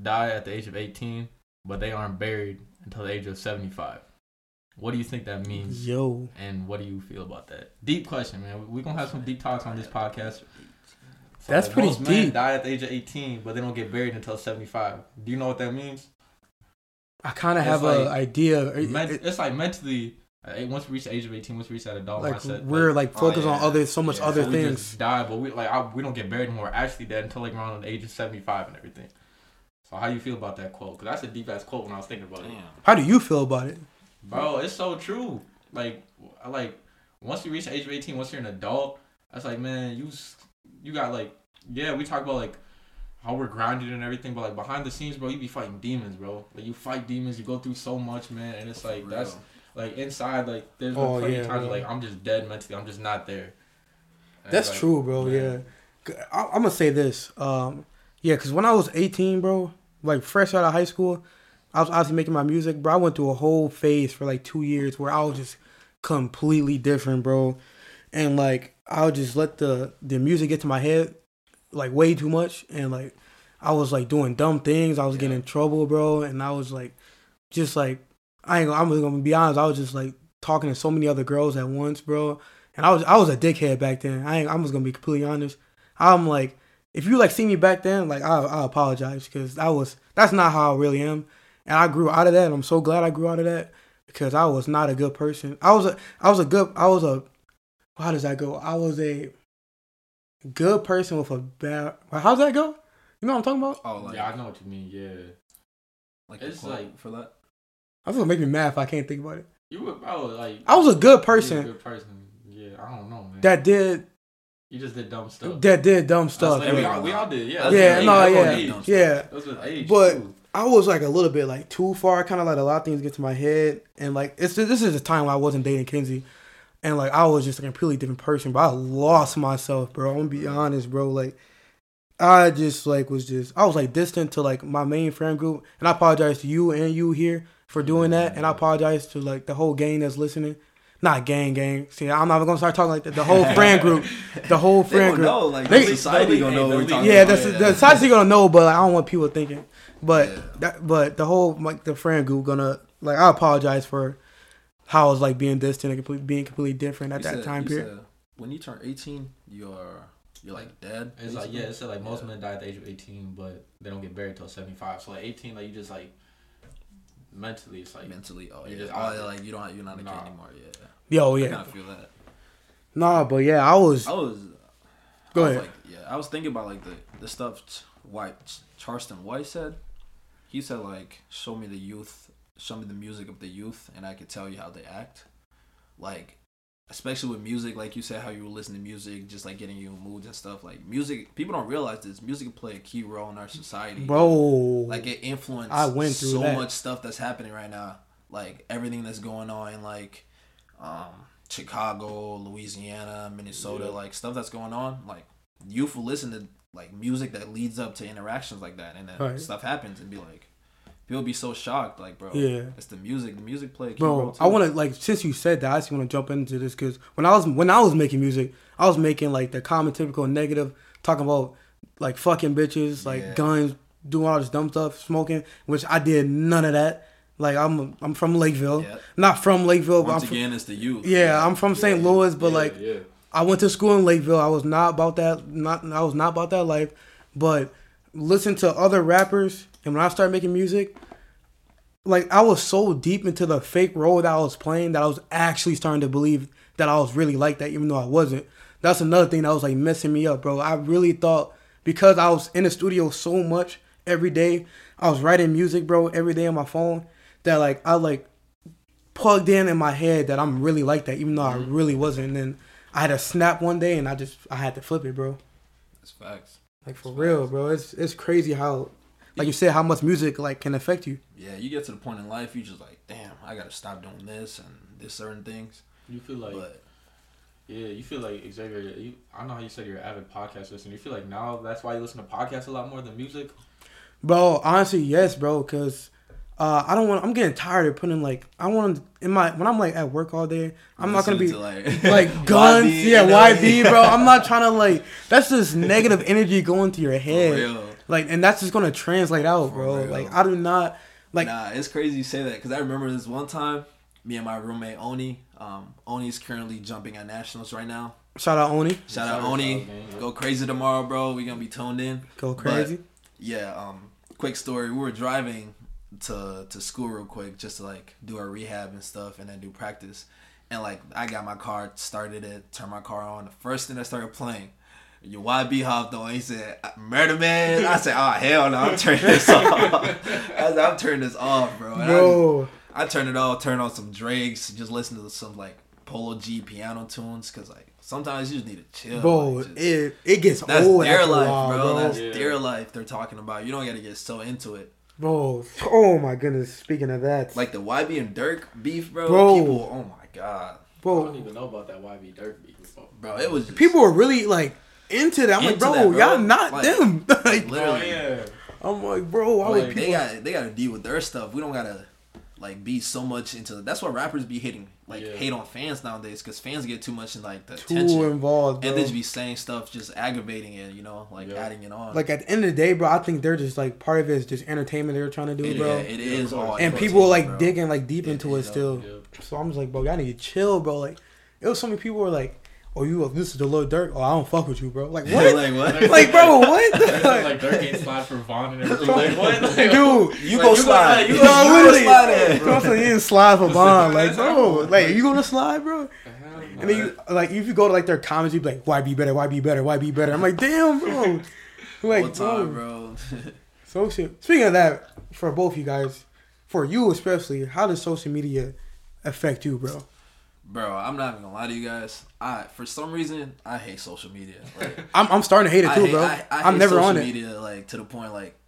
die at the age of 18, but they aren't buried until the age of 75. What do you think that means? yo, And what do you feel about that? Deep question, man. We're going to have some deep talks on this podcast. So, That's pretty most men die at the age of 18, but they don't get buried until 75. Do you know what that means? I kind of have like- an idea. It- Men- it- it's like mentally. Uh, Once we reach the age of eighteen, once we reach that adult like mindset, we're like Oh, focused on yeah. other so much Yeah, other so we things. just die, but we like I, we don't get buried anymore. We're actually dead until like around the age of seventy five and everything. So how do you feel about that quote? Because that's a deep ass quote when I was thinking about it. How do you feel about it? Bro, it's so true. Like, I like once you reach the age of eighteen, once you're an adult, that's like, man, you you got like, yeah, we talk about like how we're grounded and everything, but like behind the scenes, bro, you be fighting demons, bro. Like you fight demons, you go through so much, man, and it's like that's real. Like inside, like there's been Oh, plenty yeah, of times where, like I'm just dead mentally, I'm just not there. And That's like, true, bro. man. Yeah, I, I'm gonna say this. Um, yeah, because when I was 18, bro, like fresh out of high school, I was obviously making my music, bro. I went through a whole phase for like two years where I was just completely different, bro, and like I would just let the the music get to my head like way too much, and like I was like doing dumb things. I was getting in trouble, bro, and I was like just like I ain't. gonna- I'm gonna be honest. I was just like talking to so many other girls at once, bro. And I was I was a dickhead back then. I ain't, I'm just gonna be completely honest. I'm like, if you like see me back then, like I I apologize because I was that's not how I really am. And I grew out of that. And I'm so glad I grew out of that because I was not a good person. I was a I was a good I was a how does that go? I was a good person with a bad. How does that go? You know what I'm talking about? Oh, like, yeah, I know what you mean. Yeah, like It's it's like like- for that. That's gonna make me mad if I can't think about it. you were bro, like I was a good you were a person good person. Yeah, I don't know, man. that did you just did dumb stuff. that did dumb stuff. like And we, all, we all did, yeah. Yeah, no, yeah, that's what age. yeah. That was with age. But- too. I was like a little bit like too far. I kind of let a lot of things get to my head, and like it's this is a time when I wasn't dating Kinsey, and like I was just a completely different person. But I lost myself, bro. I'm gonna be honest, bro. Like I just like was just I was like distant to like my main friend group, and I apologize to you and you here for doing that, and I apologize to like the whole gang that's listening. Not gang, gang. See, I'm not gonna start talking like that. The whole friend group, the whole friend gonna group. know, like They- society they- gonna know what we're they- talking Yeah, about. that's the society gonna know, but like, I don't want people thinking. But Yeah. that, but the whole like the friend group gonna like I apologize for how I was like being distant and complete, being completely different at You that said- time you period. said when you turn 18, you're you're like dead. It's like basically? yeah, it's like most Yeah. men die at the age of eighteen, but they don't get buried till seventy five. So like eighteen, like you just like mentally, it's like mentally. Oh You're yeah, just oh, out like you don't you're not a kid anymore. Yeah, Yo, oh, I yeah, kind of feel that. nah, but yeah, I was. I was. Go I was ahead. Like, yeah, I was thinking about like the the stuff White Ch- Charleston White said. He said like, "Show me the youth, show me the music of the youth, and I can tell you how they act." Like, especially with music, like you said, how you listen to music, just like getting you in moods and stuff. Like music, people don't realize this. Music play a key role in our society. Bro, like it influenced I went through so that. much stuff that's happening right now like everything that's going on in like um chicago louisiana minnesota Yeah. like stuff that's going on like youth will listen to like music that leads up to interactions like that and then Right. stuff happens and be like people be so shocked like bro Yeah. it's the music the music play a key role bro, too. I want to like since you said that, I just want to jump into this because when I was when I was making music, I was making like the common typical negative, talking about like fucking bitches, like Yeah. guns, doing all this dumb stuff, smoking, which I did none of that. Like I'm I'm from Lakeville, Yeah. not from Lakeville, but once I'm from, again it's the youth yeah, I'm from St. Louis, but yeah, like yeah. I went to school in Lakeville. I was not about that. Not I was not about that life. But listen to other rappers, and when I started making music, like I was so deep into the fake role that I was playing that I was actually starting to believe that I was really like that, even though I wasn't. That's another thing that was like messing me up, bro. I really thought because I was in the studio so much every day, I was writing music, bro, every day on my phone. That like I like plugged in in my head that I'm really like that, even though I really wasn't. And then I had a snap one day, and I just I had to flip it, bro. it's facts Like for real, bro. It's it's crazy how, like you said, how much music like can affect you. yeah you get to the point in life you just like damn i gotta stop doing this and this certain things You feel like but yeah, you feel like Xavier. You, I know how you said you're an avid podcast listener. You feel like now that's why you listen to podcasts a lot more than music. Bro, honestly, yes, bro. Cause uh, I don't want. I'm getting tired of putting like I want in my when I'm like at work all day. I'm not gonna be listening to, like guns. YB, yeah, you know? YB, bro. I'm not trying to like. That's just negative energy going to your For head. Real. Like, and that's just gonna translate out, bro. Like, I do not like. nah, it's crazy you say that because I remember this one time, me and my roommate Oni. Um, Oni's currently jumping at nationals right now. Shout out Oni. Shout Shout out out Oni. to gang, yeah. Go crazy tomorrow, bro. We gonna be tuned in. Go crazy. Yeah. Um. Quick story. We were driving to to school real quick just to like do our rehab and stuff, and then do practice. And like I got my car, started it, turned my car on. The first thing I started playing, your YB hopped on. He said, "Murder Man." I said, "Oh hell no, I'm turning this off." I said, "I'm turning this off, bro." And I just- Bro, I turned it off, Turn on some Drakes, just listen to some like Polo G piano tunes, cause like sometimes you just need to chill. bro, like, just- it it gets that's old their after a life, while, bro. bro. That's Yeah. their life they're talking about. You don't gotta get so into it. Bro, oh my goodness. Speaking of that, Like the YB and Durk beef, bro. Bro. People, oh my god, Bro, I don't even know about that YB Durk beat before. bro. It was just, people were really like into that. I'm like, bro, that, bro. y'all not Like- them. like, like, literally. Oh, yeah. I'm like, bro, why would people? they got they got to deal with their stuff. We don't gotta like be so much into. That's why rappers be hitting like Yeah. hate on fans nowadays because fans get too much in like the too attention. involved, bro. and they just be saying stuff, just aggravating it, you know, like Yeah. adding it on. like at the end of the day, bro, I think they're just like part of it is just entertainment they're trying to do, it, bro. yeah, it is Yeah, of all. and entertainment, people like bro. digging like deep It into it still. Yeah. So I'm just like, bro, y'all need to chill, bro. Like, it was so many people were like, "Oh, you this is the little Durk. Oh, I don't fuck with you, bro." Like what? like what? like, bro, what? like Durk ain't slide for Von and everything. Like what? Like, Dude, you Like, go you slide. You go, no, you literally, slide in, you know what bro. You didn't slide for Von, like, bro, like, you gonna slide, bro? And then you like, if you go to like their comments, you be like, "YB better? YB better? YB better?" I'm like, damn, bro. Like, time, bro. Social. Speaking of that, for both you guys, for you especially, how does social media affect you, bro? Bro, I'm not even gonna lie to you guys. I for some reason I hate social media. Like I'm, I'm starting to hate it I too, hate, bro. I, I am never social on it. like to the point like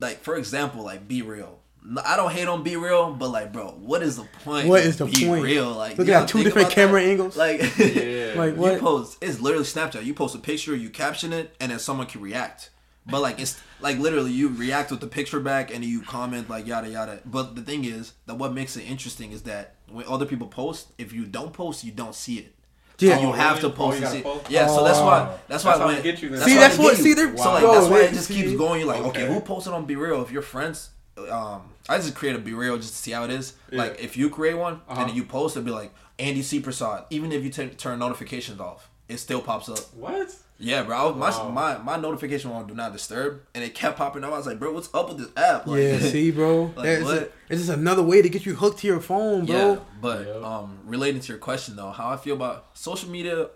like for example like BeReal. I don't hate on BeReal, but like bro, what is the point? What of is the be point? Real like Look you at two different camera that? angles. Like Yeah. Like, you what? post it's literally Snapchat. You post a picture, you caption it, and then someone can react. But like it's like literally you react with the picture back and you comment like yada yada. But the thing is that what makes it interesting is that when other people post, if you don't post, you don't see it. Yeah. So you Oh, have to really? Oh, post you to see. post? Yeah, so that's why Oh. that's That's why how when they get you then. See, that's what- see, you. they're- so like that's why it just keeps going. You're like, okay, Okay. who posted on BeReal? If your friends, um, I just create a BeReal just to see how it is. Yeah. Like if you create one Uh-huh. and then you post, it'd be like Andy C Prasad. Even if you t- turn notifications off, it still pops up. What? Yeah, bro. I was, Wow. my, my my notification on do not disturb, and it kept popping up. I was like, bro, what's up with this app? Like, yeah, see, bro. Like, That's what? just, it's just another way to get you hooked to your phone, bro. Yeah, but Yeah. um, relating to your question though, how I feel about social media,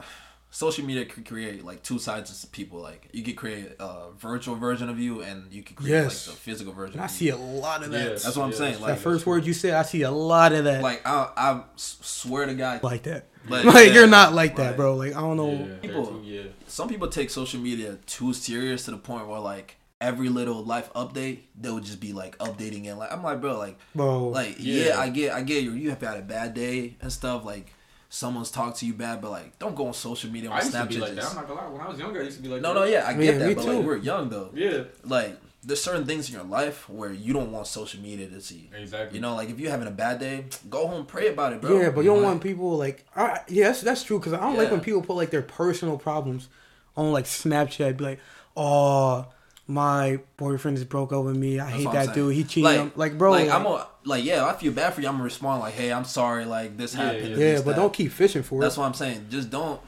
social media could create like two sides of people. Like you could create a virtual version of you, and you could create Yes. like the physical version. And I of see a lot of that. Yeah. That's what I'm saying. Like, that first word you said, I see a lot of that. like I swear to God, like that. Like, Like, yeah, you're not like that, like- bro. Like I don't know. Yeah, People- people. Yeah. some people take social media too serious to the point where like every little life update, they'll just be like updating it. Like I'm like, bro, like Bro, like yeah. Yeah. I get I get you you have had a bad day and stuff like someone's talked to you bad but like don't go on social media on I used Snapchat to be like that. I'm not gonna lie. When I was younger, I used to be like no that. no yeah I Yeah, get me that but too. like we're young though Yeah. like there's certain things in your life where you don't want social media to see Exactly. you know like if you're having a bad day go home pray about it bro yeah, but you don't Like, want people like. I, yeah, that's, that's true. Cause I don't like when people put like their personal problems on like Snapchat. Be like, oh, my boyfriend just broke up with me. I That's hate that saying. dude. He cheated. like, on-" like, bro, like, like, I'm a, like yeah I feel bad for you I'm gonna respond like hey I'm sorry like this Yeah, happened yeah. yeah, this, but that. don't keep fishing for That's it. That's what I'm saying. Just don't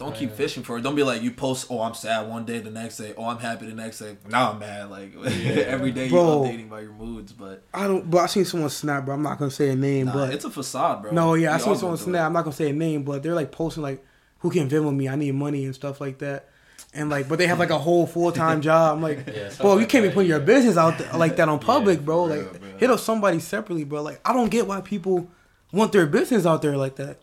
don't keep fishing for it. Don't be like you post, oh I'm sad one day, the next day, oh I'm happy the next day. Nah, I'm mad. Like every day Bro. you're updating about your moods, but I don't. But I seen someone snap, bro. I'm not gonna say a name, nah, but it's a facade, bro. no, yeah, I We seen someone snap. it. I'm not gonna say a name, but they're like posting like, who can Venmo me? I need money and stuff like that. And like, but they have like a whole full time job. I'm like, Yeah, stuff bro, you can't be that, putting your business out there like that on public, Yeah, bro. Like, real, bro. hit up somebody separately, bro. Like, I don't get why people want their business out there like that.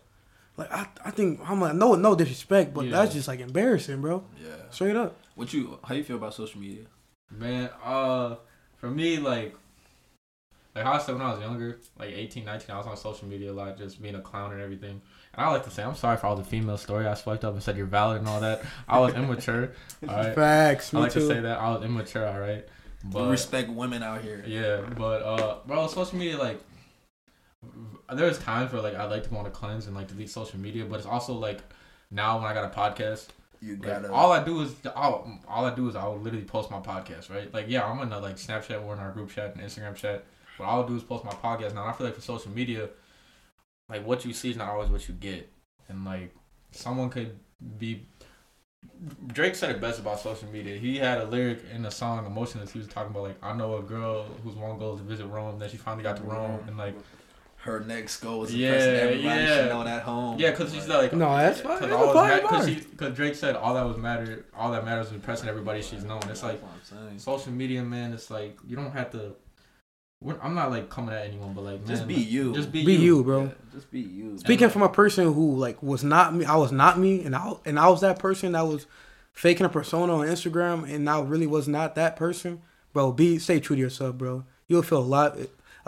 Like, I, I think I'm like, no, no disrespect, but Yeah. that's just like embarrassing, bro. Yeah. Straight up. What you? How you feel about social media? Man, uh, for me, like, like how I said when I was younger, like 18, 19, I was on social media a lot, just being a clown and everything. And I like to say, I'm sorry for all the female story. I swiped up and said you're valid and all that. I was immature. All right. Facts. I like too. to say that I was immature. All right. But respect women out here. yeah, but uh, bro, social media like. There's times where like I like to want to cleanse and like delete social media, but it's also like now when I got a podcast, You like, gotta. all I do is all, all I do is I'll literally post my podcast, right? Like, yeah, I'm in a like Snapchat, we're in our group chat and Instagram chat. But all I do is post my podcast. Now I feel like for social media, like what you see is not always what you get, and like someone could be Drake said it best about social media. He had a lyric in the song "Emotionless." He was talking about like, I know a girl whose one goal is to visit Rome. Then she finally got to Rome, and like, Her next goal is Yeah, impressing everybody yeah. she know at home. yeah, because she's like, No, that's fine. Because That's all a fine was bar. because because Drake said all that was matter, all that matters is impressing everybody she's known. It's like That's what I'm saying. social media, man. It's like you don't have to. we're- I'm not like coming at anyone, but like, man, Just be you. Just be, Be you. you, bro. Yeah, just be you. Speaking like- from a person who like was not me, I was not me, and I and I was that person that was faking a persona on Instagram, and I really was not that person, bro. Be stay true to yourself, bro. You'll feel a lot,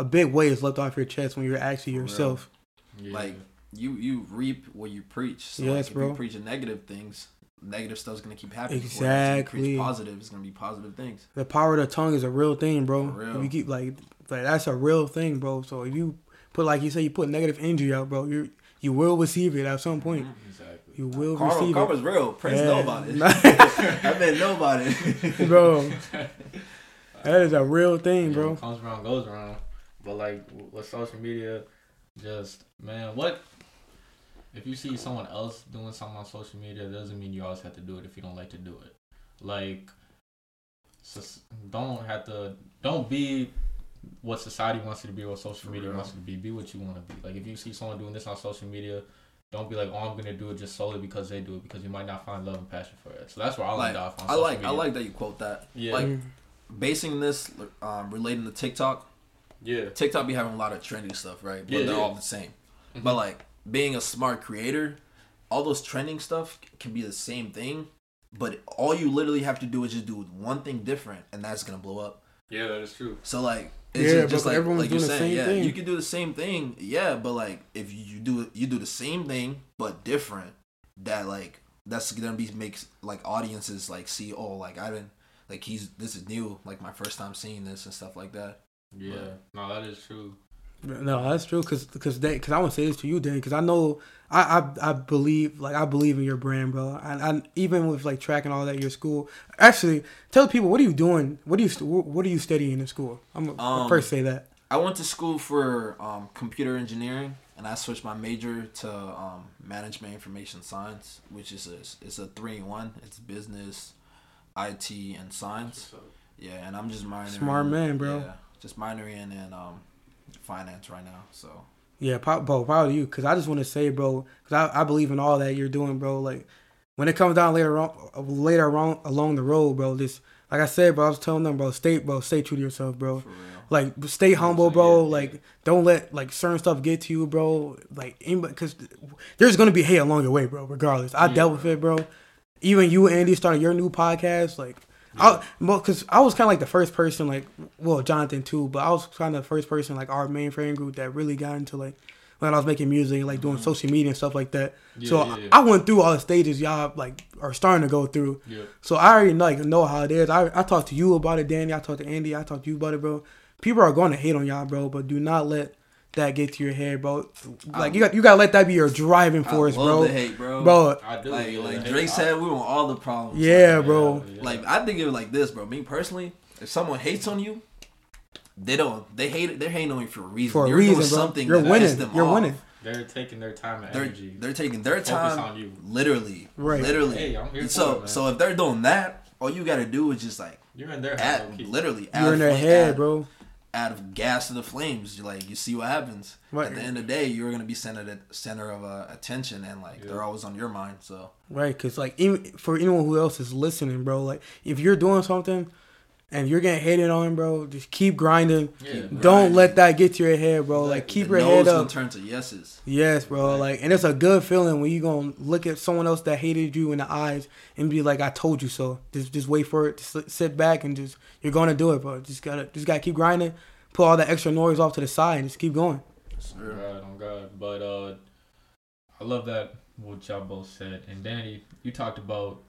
a big weight is left off your chest when you're actually yourself. Yeah. Like you, you reap what you preach. So Yes, like, if bro. you preach negative things, negative stuff's gonna keep happening. for you. Exactly. preach positive, it's gonna be positive things. The power of the tongue is a real thing, bro. For real. If you keep like, like that's a real thing, bro. So if you put like you say, you put negative energy out, bro, you you will receive it at some mm-hmm. point. exactly. You will Karma, receive karma's real. Prince Yeah. know about it. I bet know about it. it, bro. That is a real thing, bro. what comes around goes around. But like with social media, just man, what if you see someone else doing something on social media? It doesn't mean you always have to do it if you don't like to do it. Like, don't have to. Don't be what society wants you to be, what social media wants you to be. Be what you want to be. Like if you see someone doing this on social media. Don't be like, oh, I'm gonna do it just solely because they do it, because you might not find love and passion for it. So that's where I like like off on I like I like that you quote that. Yeah. Like basing this um, relating to TikTok. Yeah, TikTok be having a lot of trending stuff, right? But Yeah, they're yeah. all the same. Mhm. But like being a smart creator, all those trending stuff can be the same thing. But all you literally have to do is just do one thing different, and that's gonna blow up. yeah, that is true. So like, it's Yeah, just, just but like, everyone's like you're doing the saying, same yeah, thing. you can do the same thing, yeah. But like, if you do you do the same thing but different, that like that's gonna be makes like audiences like see oh like I didn't like he's this is new like my first time seeing this and stuff like that. Yeah, no, that is true. No, that's true. Cause, cause, they, cause I want to say this to you, Dan. Cause I know, I, I, I believe, like, I believe in your brand, bro. And, and even with like tracking all that your school. Actually, tell people what are you doing? What do you, what are you studying in school? I'm gonna Um, first say that. I went to school for um, computer engineering, and I switched my major to um, management information science, which is a, it's a three in one. It's business, IT, and science. Yeah, and I'm just minoring. Smart man, bro. Yeah, just minoring in um, finance right now. So Yeah, bro, proud of you. Cause I just want to say, bro, cause I, I believe in all that you're doing, bro. Like, when it comes down later on, later on along the road, bro. Just like I said, bro, I was telling them, bro, stay, bro, stay true to yourself, bro. for real. Like, stay humble, bro. Yeah, yeah. Like, don't let like certain stuff get to you, bro. Like, anybody, because there's gonna be hate along your way, bro. Regardless, I Yeah, dealt with it, bro. Even you, Andy, starting your new podcast, like, I, because I was kind of like the first person, like, well, Jonathan too, but I was kind of the first person, like our main friend group that really got into like when I was making music, like doing mm-hmm. social media and stuff like that. Yeah, so yeah, yeah. I went through all the stages y'all like are starting to go through. Yeah. So I already like know how it is. I I talked to you about it, Danny. I talked to Andy. I talked to you about it, bro. People are going to hate on y'all, bro, but do not let that get to your head, bro. Like you got you got to let that be your driving force, I love bro. the hate, bro. Bro, I do. like like Drake said, we want all the problems. yeah, bro. yeah. Like I think of it like this, bro. Me personally, if someone hates on you, they don't. They hate it. They're hating on you for a reason. For a You're reason, doing bro. something You're that winning. them You're off. winning. they're taking their time and They're energy. they're taking their Focus time, on you. literally, Right. literally. Hey, I'm here for so it, man. so if they're doing that, all you got to do is just like You're in their head. add, literally, You're in their head, add- bro. Add of gas to the flames. You like you see what happens. Right. At the end of the day, you're gonna be center center of uh, attention, and like Yeah. they're always on your mind. So Right, cause like even for anyone who else is listening, bro, like if you're doing something and you're getting hated on, bro, just keep grinding. Yeah. Keep- Don't Grind. let that get to your head, bro. Like keep the your head no's gonna up. turn to yeses. Yes, bro. Like, and it's a good feeling when you gonna look at someone else that hated you in the eyes and be like, "I told you so." Just, just wait for it. Just sit- sit back and just you're gonna do it, bro. Just gotta, just gotta keep grinding. Put all that extra noise off to the side and just keep going. On God, on God. But uh, I love that what y'all both said. And Danny, you talked about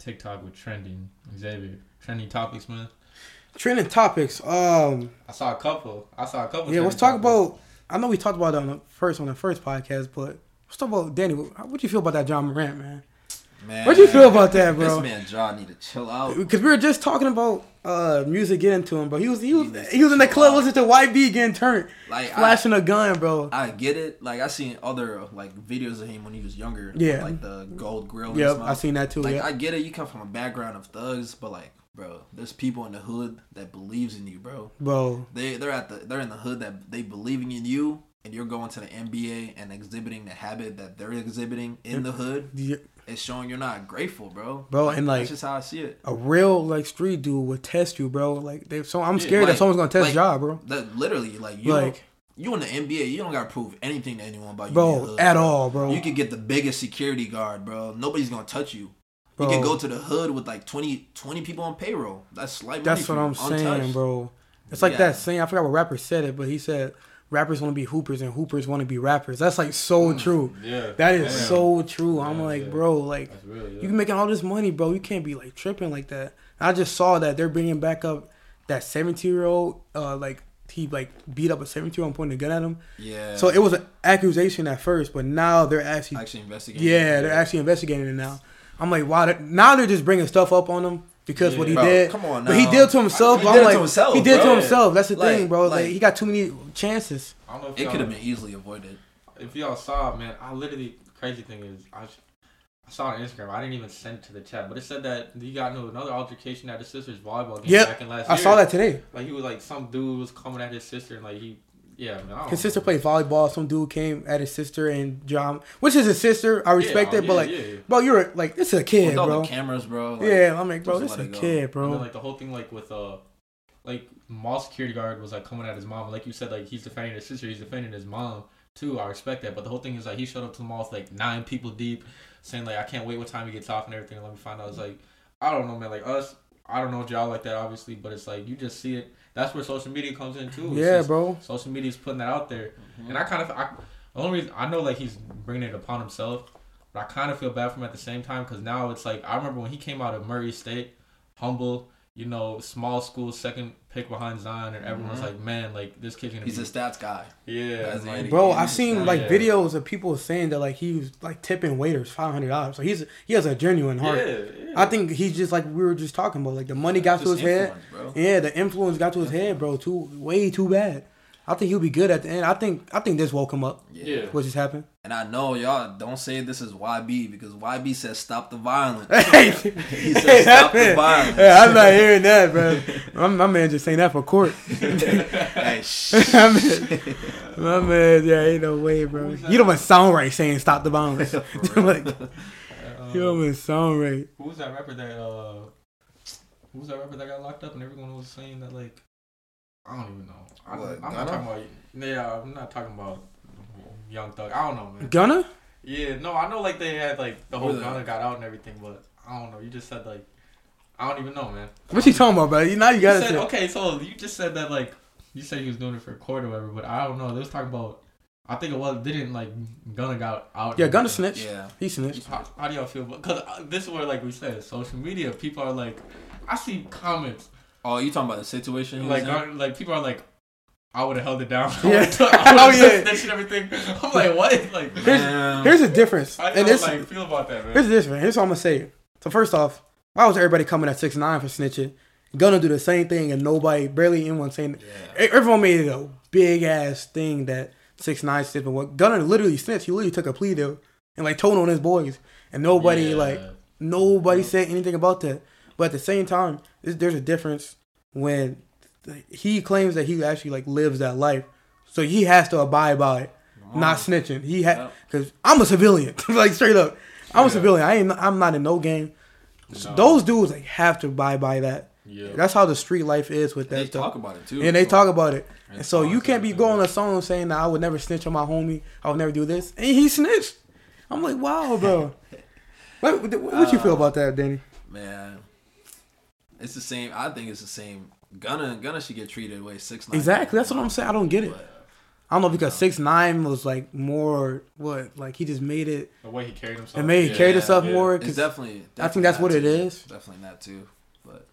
TikTok with trending. Xavier, trending topics, man. Trending topics. Um, I saw a couple. I saw a couple. yeah, let's talk topics. about. I know we talked about it on the first on the first podcast, but let's talk about Danny. What what you feel about that Ja Morant, man? Man, What do you feel about that, bro? This man Ja need to chill out. Because we were just talking about uh music getting to him, but He was he was He he was in the club out. listening to YB getting turned, Like flashing a gun, bro. I get it. Like I seen other like videos of him when he was younger. Yeah. Like the gold grill. mouth. I seen that too. Like yeah. I get it. You come from a background of thugs, but like, bro, there's people in the hood that believes in you, bro. bro, They they're at the they're in the hood that they believing in you, and you're going to the NBA and exhibiting the habit that they're exhibiting in the hood. yeah, It's showing you're not grateful, bro. bro, and like That's just how I see it. a real like street dude would test you, bro. Like they, so I'm Yeah, scared that someone's gonna test like- job, bro. That literally, like you, Like- you in the NBA, you don't gotta prove anything to anyone about you, Bro, hood, at bro. all, bro. You could get the biggest security guard, bro. Nobody's gonna touch you. Bro. You can go to the hood with like 20, 20 people on payroll. That's like That's what I'm saying, bro. It's like Yeah. that saying. I forgot what rapper said it, but he said rappers want to be hoopers and hoopers want to be rappers. That's like so true. Yeah. That is Damn. so true. I'm like, yeah. bro, like That's real, yeah. you making all this money, bro. You can't be like tripping like that. I just saw that they're bringing back up that 17 year old, uh, like he like beat up a 17 year old and pointing a gun at him. Yeah. So it was an accusation at first, but now they're actually, actually investigating. yeah, they're actually investigating it now. I'm like, wow. they're- Now they're just bringing stuff up on him because what he Bro, did. come on But he did to himself. He did I'm it to himself, He did it to himself. That's the Like- thing, bro. Like, like- he got too many chances. I don't know if It could have been easily avoided. if y'all saw, man, I literally crazy thing is I, I saw on Instagram. I didn't even send it to the chat, but it said that he got into another altercation at his sister's volleyball game Yep, back in last I year. I saw that today. Like he was like some dude was coming at his sister and like he, yeah, man. His sister played volleyball. Some dude came at his sister and John, which is his sister. I respect Yeah, it, but like, yeah. bro, you're like, it's a kid, With all bro. the cameras, bro. like, yeah, I'm like, bro, just this let a it go. kid, And bro. then like the whole thing like with uh, like mall security guard was like coming at his mom. Like you said, like he's defending his sister, he's defending his mom too. I respect that, but the whole thing is like he showed up to the mall with like nine people deep, saying like I can't wait what time he gets off and everything. And Let me find out. It's like I don't know, man. Like us, I don't know y'all like that obviously, but it's like you just see it. That's where social media comes in too. It's yeah, just- bro. Social media's putting that out there, Mhm. and I kind of, I, the only reason I know like he's bringing it upon himself, but I kind of feel bad for him at the same time because now it's like I remember when he came out of Murray State, humble, you know, small school, second pick behind Zion, and everyone's Mhm. like, man, like this kid's gonna He's be, a stats guy. yeah, That's and, the like. Bro, I've seen not- like yeah. videos of people saying that like he was like tipping waiters five hundred dollars. So he's he has a genuine heart. yeah. yeah. I think he's just like we were just talking about. Like the money got to his head. bro. Yeah, the influence got to his head, bro. Too way too bad. I think he'll be good at the end. I think I think this woke him up. Yeah. What just happened? And I know y'all don't say this is YB because YB says stop the violence. Hey, He said stop the violence. Hey, I'm not hearing that, bro. My, my man just saying that for court. hey, shh. my, man, my man, yeah, ain't no way, bro. You don't even sound right saying stop the violence. like, Uh, you don't even sound right. who was that rapper that uh, who was that rapper that got locked up and everyone was saying that like, I don't even know. I, What, I'm not talking about. Yeah, I'm not talking about Young Thug. I don't know, man. Gunna? Yeah, no, I know like they had like the whole Who Gunna got out and everything, but I don't know. You just said like, I don't even know, man. What you talking about, bro? You now you You gotta said, say. okay, so you just said that like you said he was doing it for court or whatever, but I don't know. They was talking about. I think it was didn't like Gunna got out. Yeah, Gunna everything. snitched. Yeah. He snitched. How, how do y'all feel? Because uh, this is where like we said, social media. People are like, I see comments Oh, you talking about the situation? he like was in? Like people are like. I would have held it down. Yeah. I would've took- I Oh, yeah. snitched and everything. I'm like, what? Like, Here's, Man. here's the difference. how do And y'all this, like feel about that, man? here's the difference. Here's what I'm gonna say. So first off, why was everybody coming at six nine for snitching? Gunna do the same thing and nobody, barely anyone saying. Yeah. Everyone made it a big ass thing that six nine snitched, but what Gunna literally snitched. He literally took a plea deal and like told on his boys, and nobody Yeah. like nobody said anything about that. But at the same time, there's, a difference when he claims that he actually like lives that life, so he has to abide by it, not snitching. He had because I'm a civilian, like straight up. I'm a civilian. I ain't. I'm not in no game. No. Those dudes like have to abide by that. Yeah. That's how the street life is with that They stuff. talk about it too. and they so- talk about it. And And so you can't be going a song saying that I would never snitch on my homie. I would never do this. And he snitched. I'm like, wow, bro. what what, what you feel about that, Danny? Man, it's the same. I think it's the same. Gunna, Gunna should get treated way six nine. Exactly. That's what I'm saying. I don't get it. But, I don't know because six nine was like more what like he just made it The way he carried himself. and made he Yeah, carried himself yeah. more. It's 'cause definitely, I think that's what that it too. is. Definitely that too. But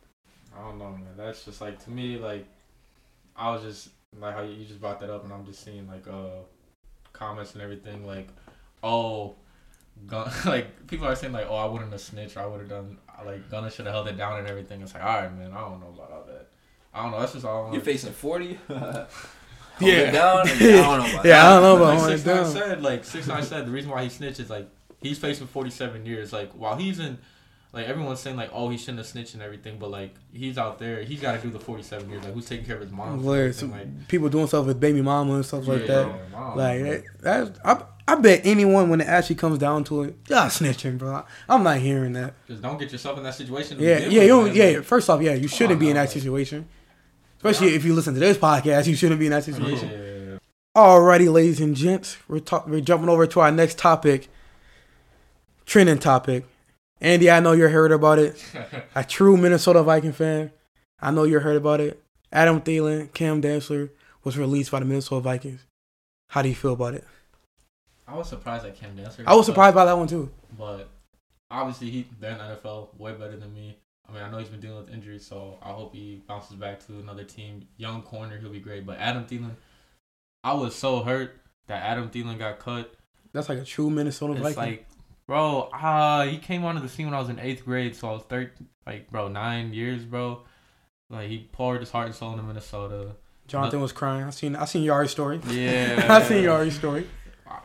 I don't know, man. That's just like to me, like I was just like how you just brought that up, and I'm just seeing like uh comments and everything, like, oh, Gun, like people are saying like, oh, I wouldn't have snitched. I would have done like Gunna should have held it down and everything. It's like, all right, man. I don't know about all that. I don't know. That's just all. You're facing forty. Yeah. yeah. Down, and I don't know about Yeah, I that. don't know about like holding six it nine down. said, like six nine said, the reason why he snitched is like he's facing forty seven years. Like while he's in, like everyone's saying like, oh, he shouldn't have snitched and everything, but like he's out there, he's got to do the forty seven years. Like who's taking care of his mom? and Where everything, some like, people doing stuff with baby mama and stuff like yeah, that. mom, Like bro. that, that's I, I bet anyone when it actually comes down to it, y'all snitching, bro. I'm not hearing that. just don't get yourself in that situation. Yeah, yeah, you yeah. First off, yeah, you shouldn't oh, be in that situation. Especially if you listen to this podcast, you shouldn't be in that situation. yeah. Alrighty, ladies and gents, we're talk- we're jumping over to our next topic, trending topic. Andy, I know you heard about it. A true Minnesota Viking fan, I know you heard about it. Adam Thielen, Cam Dantzler was released by the Minnesota Vikings. How do you feel about it? I was surprised at Cam Dantzler. I was surprised by that one too. But obviously, he they're in the NFL way better than me. I mean, I know he's been dealing with injuries, so I hope he bounces back to another team. Young corner, he'll be great. But Adam Thielen, I was so hurt that Adam Thielen got cut. That's like a true Minnesota It's Viking. like, bro, uh, he came onto the scene when I was in eighth grade, so I was third, like, bro, nine years, bro. Like he poured his heart and soul into Minnesota. Jonathan was crying. I seen I seen Yari's story. Yeah, I seen Yari's story.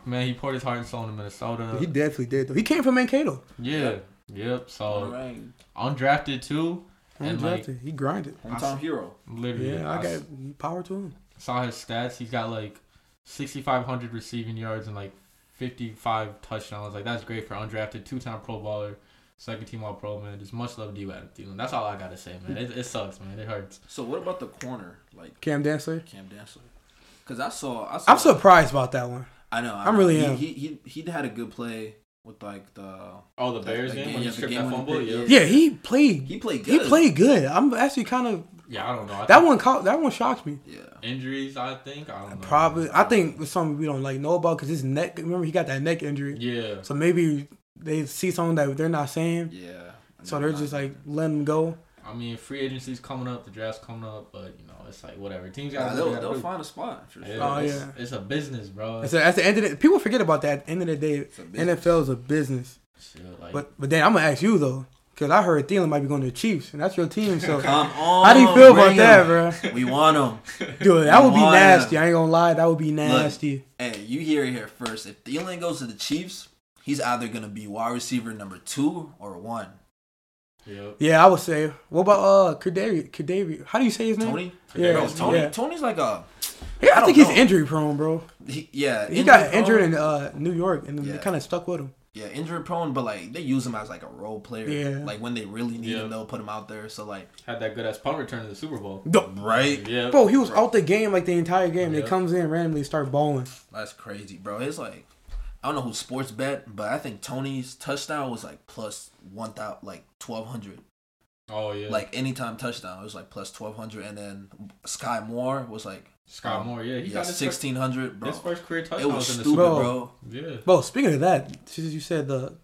Man, he poured his heart and soul into Minnesota. He definitely did though. He came from Mankato. yeah, yep. So All right. undrafted too. And, like, Undrafted. he grinded. Hometown hero. Literally, Yeah, I s- got power to him. saw his stats. He's got like 6,500 receiving yards and like 55 touchdowns. Like that's great for undrafted, two-time Pro Bowler, second team All Pro. Man, just much love to you, Adam Thielen. That's all I gotta say, man. It, it sucks, man. It hurts. So what about the corner, like Cam Dantzler. Cam Dantzler? Because I saw, I saw. I'm surprised about that one. I know. I I'm really he, am. He, he he had a good play with like the. Oh, the the- Bears the game game- when yeah, he the game that fumble. Yeah. Yeah, he played. He played good. He played good. I'm actually kind of yeah, I don't know. I that one. Caught, that one shocks me. Yeah. injuries. I think I don't know. Probably, I think it's something we don't like know about because his neck. Remember, he got that neck injury. Yeah. So maybe they see something that they're not saying. Yeah. So they're just like letting him go. I mean, free agency's coming up, the draft's coming up, but you know, it's like whatever. Teams got to they'll, do. they'll find a spot for sure. Yeah, Oh, it's, yeah. it's a business, bro. It's a, at the end of the people forget about that. At the end of the day, It's a business. NFL is a business. Shit, like, But but then I'm gonna ask you though, because I heard Thielen might be going to the Chiefs, and that's your team. So Come on. how do you feel about bring that, 'em. bro? We want him, Dude, that would be Why? nasty. I ain't gonna lie, that would be nasty. Hey, you hear it here first. If Thielen goes to the Chiefs, he's either gonna be wide receiver number two or one. Yep. Yeah, I would say. What about uh Kadarius? Kadarius? How do you say his name? Toney. Yeah, Bro, Toney. yeah. Toney's like a. Yeah, I, I think don't he's know. injury prone, bro. He, yeah. He got prone. injured in uh New York, and Yeah. they kind of stuck with him. Yeah, injury prone, but like they use him as like a role player. Yeah. Like when they really need Yeah. him, they'll put him out there. So like. Had that good ass punt return to the Super Bowl. The, Right. Yeah. Bro, he was out the game like the entire game. They Yeah. comes in randomly start balling. That's crazy, bro. It's like I don't know who sports bet, but I think Toney's touchdown was like plus one thousand, like twelve hundred. Oh yeah. Like anytime touchdown, it was like plus twelve hundred, and then Skyy Moore was like Scott um, Moore. Yeah, he yeah got his sixteen hundred, First, bro. his first career It touchdown was was in the stupid, Super Bro. Bro. Yeah. Bro, speaking of that, since you said the,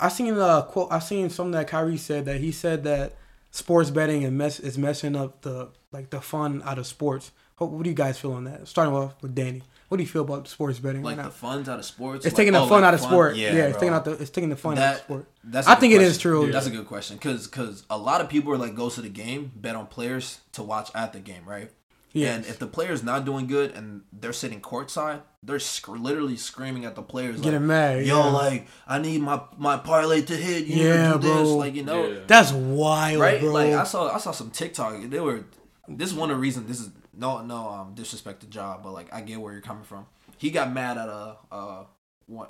I seen a quote. I seen something that Kyrie said that he said that sports betting and mess is messing up the like the fun out of sports. What, what do you guys feel on that? Starting off with Danny, what do you feel about sports betting Like right the now? funds out of sports. It's like, taking the oh, fun like out of sport. Yeah, it's taking out the it's taking the fun out of That- sport. That's a I good think it is true. Yeah. That's a good question because because a lot of people are like go to the game, bet on players to watch at the game, right? Yeah, And if the player's not doing good and they're sitting courtside, they're sc- literally screaming at the players, getting like, mad. "Yo, yeah. like I need my my parlay to hit. You Yeah, need to do this, bro. like you know, Yeah. that's wild, right? bro. Like I saw I saw some TikTok. They were this is one of the reasons. This is no no um disrespect the job, but like I get where you're coming from. He got mad at a uh one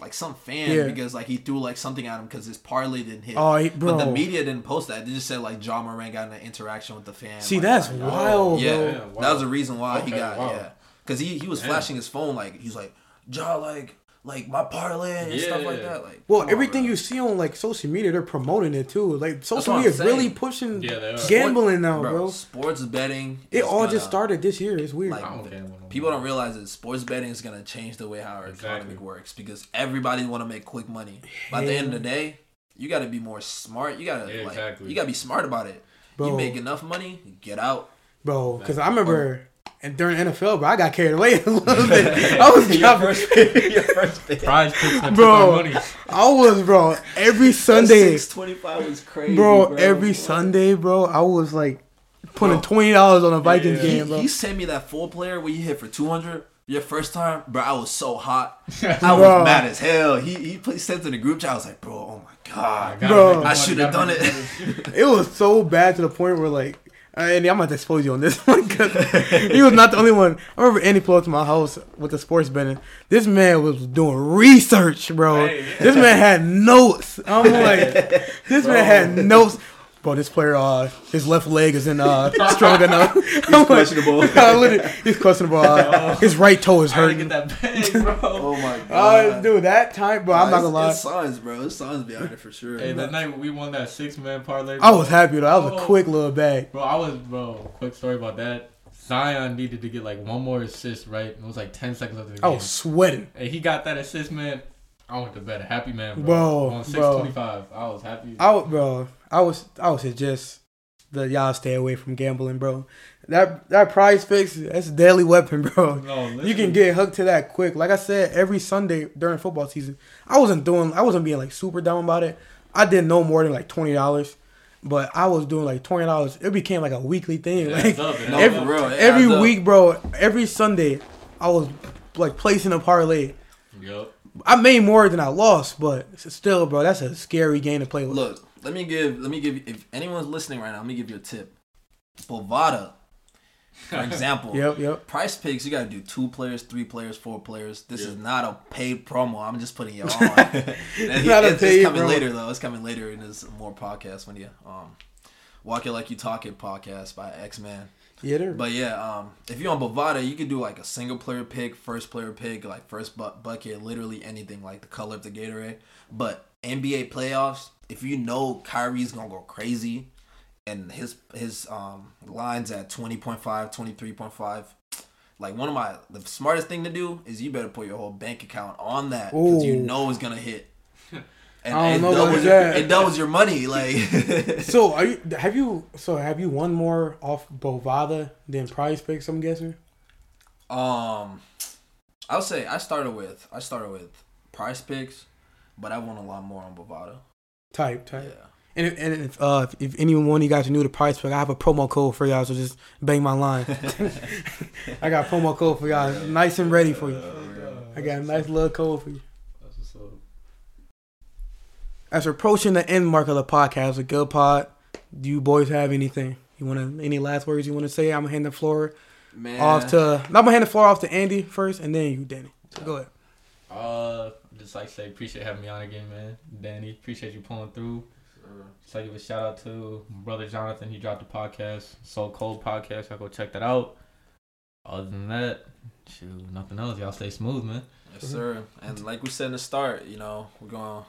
like some fan Yeah. because like he threw like something at him because his parlay didn't hit. oh, he- bro. But the media didn't post that. They just said like Ja Morant got in an interaction with the fan. See, like, that's like, wild, yeah, bro. Yeah, that wow. was the reason why he got wow. yeah. Because he he was Damn. flashing his phone like he's like Ja like like my parlay and stuff like that. Like Well, come on, everything you see on like social media, they're promoting it too. Like social media I'm is really pushing Yeah, they are. gambling now, bro, bro. Sports betting. It all gonna- just started this year. It's weird. Like, I don't gamble People don't realize that sports betting is gonna change the way how our Exactly. economy works because everybody want to make quick money. But at the end of the day, you got to be more smart. You gotta Yeah, like exactly. you gotta be smart about it. Bro. You make enough money, get out. bro. Because I remember And during NFL, bro, I got carried away a little bit. I was your dropping, first, your first pick. PrizePicks Bro. money. I was, bro, every Sunday, Six twenty five was crazy, bro, bro. every Sunday, bro, I was like putting twenty dollars on a Vikings Yeah. He, game, bro. he sent me that full player where you hit for two hundred. Your first time, bro, I was so hot. I Bro. was mad as hell. He he put, sent to the group chat. I was like, bro, oh my god. Gotta Bro. I should have done it. It was so bad to the point where like. Uh, Andy, I'm about to expose you on this one because he was not the only one. I remember Andy pulled up to my house with the sports betting. This man was doing research, bro. Hey. This man had notes. I'm like, this man had notes. Bro, this player, uh, his left leg isn't uh strong enough. He's questionable. he's questionable. Uh, his right toe is I hurting. get that bag, bro. Oh my Uh, god. dude, that time, bro, I'm not gonna lie. It's signs, bro. It's signs behind it for sure. Hey, that night we won that six man parlay. I was happy though. That was a quick little bag. Bro, I was bro. Quick story about that. Zion needed to get like one more assist, right? It was like ten seconds left of the I game. was sweating. And he got that assist, man. I went to bed a happy man, bro. Bro, on six bro. twenty five, I was happy. I w- bro, I was I was just the y'all stay away from gambling, bro. That that PrizePicks, that's a deadly weapon, bro. no, You can get hooked to that quick. Like I said, every Sunday during football season, I wasn't doing I wasn't being like super dumb about it. I did no more than like twenty dollars. But I was doing like twenty dollars. It became like a weekly thing. It like up, No, every, real. every adds up. week, bro. Every Sunday, I was like placing a parlay. Yup. I made more than I lost, but still, bro, that's a scary game to play with. Look, let me give. Let me give. you If anyone's listening right now, let me give you a tip. Bovada, for example. Yep, yep. PrizePicks, you gotta do two players, three players, four players. This Yeah. is not a paid promo. I'm just putting you on. it's not a it's, coming promo. later though. It's coming later in this more podcast when you um Walk It Like You Talk It podcast by X Man. Yeah, they're But yeah, um, if you're on Bovada, you could do like a single player pick, first player pick, like first bu- bucket, literally anything, like the color of the Gatorade. But NBA playoffs, if you know Kyrie's gonna go crazy, and his his um lines at 20.5, 23.5. Like one of my the smartest thing to do is you better put your whole bank account on that because you know it's gonna hit. And I don't it know about doubles, that. it doubles your money. Like So are you? Have you? So have you won more off Bovada than PrizePicks? I'm guessing. Um, I'll say I started with I started with PrizePicks, but I won a lot more on Bovada. Type, Yeah, type. And if, and if uh if, if anyone one of you guys are new to PrizePick, I have a promo code for y'all. So just bang my line. I got a promo code for y'all, nice and ready for you. I got a nice little code for you. That's what's up. As we're approaching the end mark of the podcast, a good pod. Do you boys have anything? You want to any last words you want to say? I'm gonna hand the floor man. off to. I'm gonna hand the floor off to Andy first, and then you, Danny. So go ahead. Uh, just like say appreciate having me on again, man. Danny, appreciate you pulling through. Just like give a shout out to my brother Jonathan. He dropped the podcast, So Cold podcast. Y'all go check that out. Other than that, shoot, nothing else. Y'all stay smooth, man. yes, sir. And like we said in the start, you know, we're gonna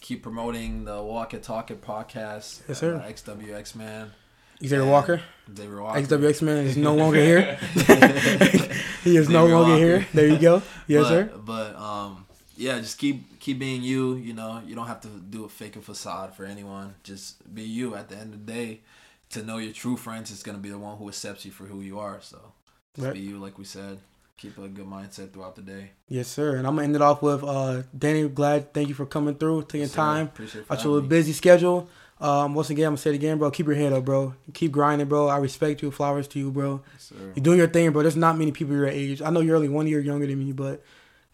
keep promoting the Walk It Talk It podcast. Yes, sir. uh, XWX man, Xavier And Walker, Xavier Walker. XWX man is no longer here. he is no longer Walker. here. There you go. Yes, but, sir. But um, yeah, just keep keep being you. You know, you don't have to do a fake a facade for anyone. Just be you. At the end of the day, to know your true friends is gonna be the one who accepts you for who you are. So just Right. be you, like we said. Keep a good mindset throughout the day. Yes, sir. And I'm gonna end it off with uh, Danny. Glad, thank you for coming through, taking Yes, time. Appreciate it for Out your busy schedule. Um, once again, I'm gonna say it again, bro. Keep your head up, bro. Keep grinding, bro. I respect you. Flowers to you, bro. Yes, sir. You're doing your thing, bro. There's not many people your age. I know you're only one year younger than me, but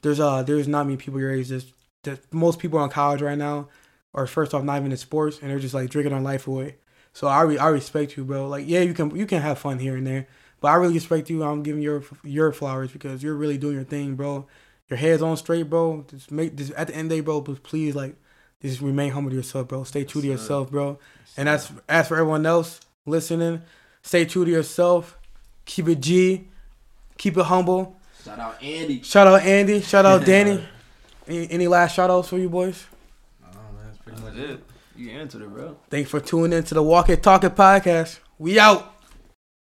there's uh there's not many people your age. There's most people are in college right now, or first off, not even in sports, and they're just like drinking their life away. So I re- I respect you, bro. Like yeah, you can you can have fun here and there, but I really respect you. I'm giving your your flowers because you're really doing your thing, bro. Your head's on straight, bro. Just make this at the end of the day, bro. But please, like, just remain humble to yourself, bro. Stay true to yourself, bro. And as as for everyone else listening, stay true to yourself. Keep it G. Keep it humble. Shout out Andy. Shout out Andy. Shout out Danny. Any, any last shout outs for you boys? Oh man, that's pretty much it. it. You answered it, bro. Thanks for tuning in to the Walk It Talk It podcast. We out.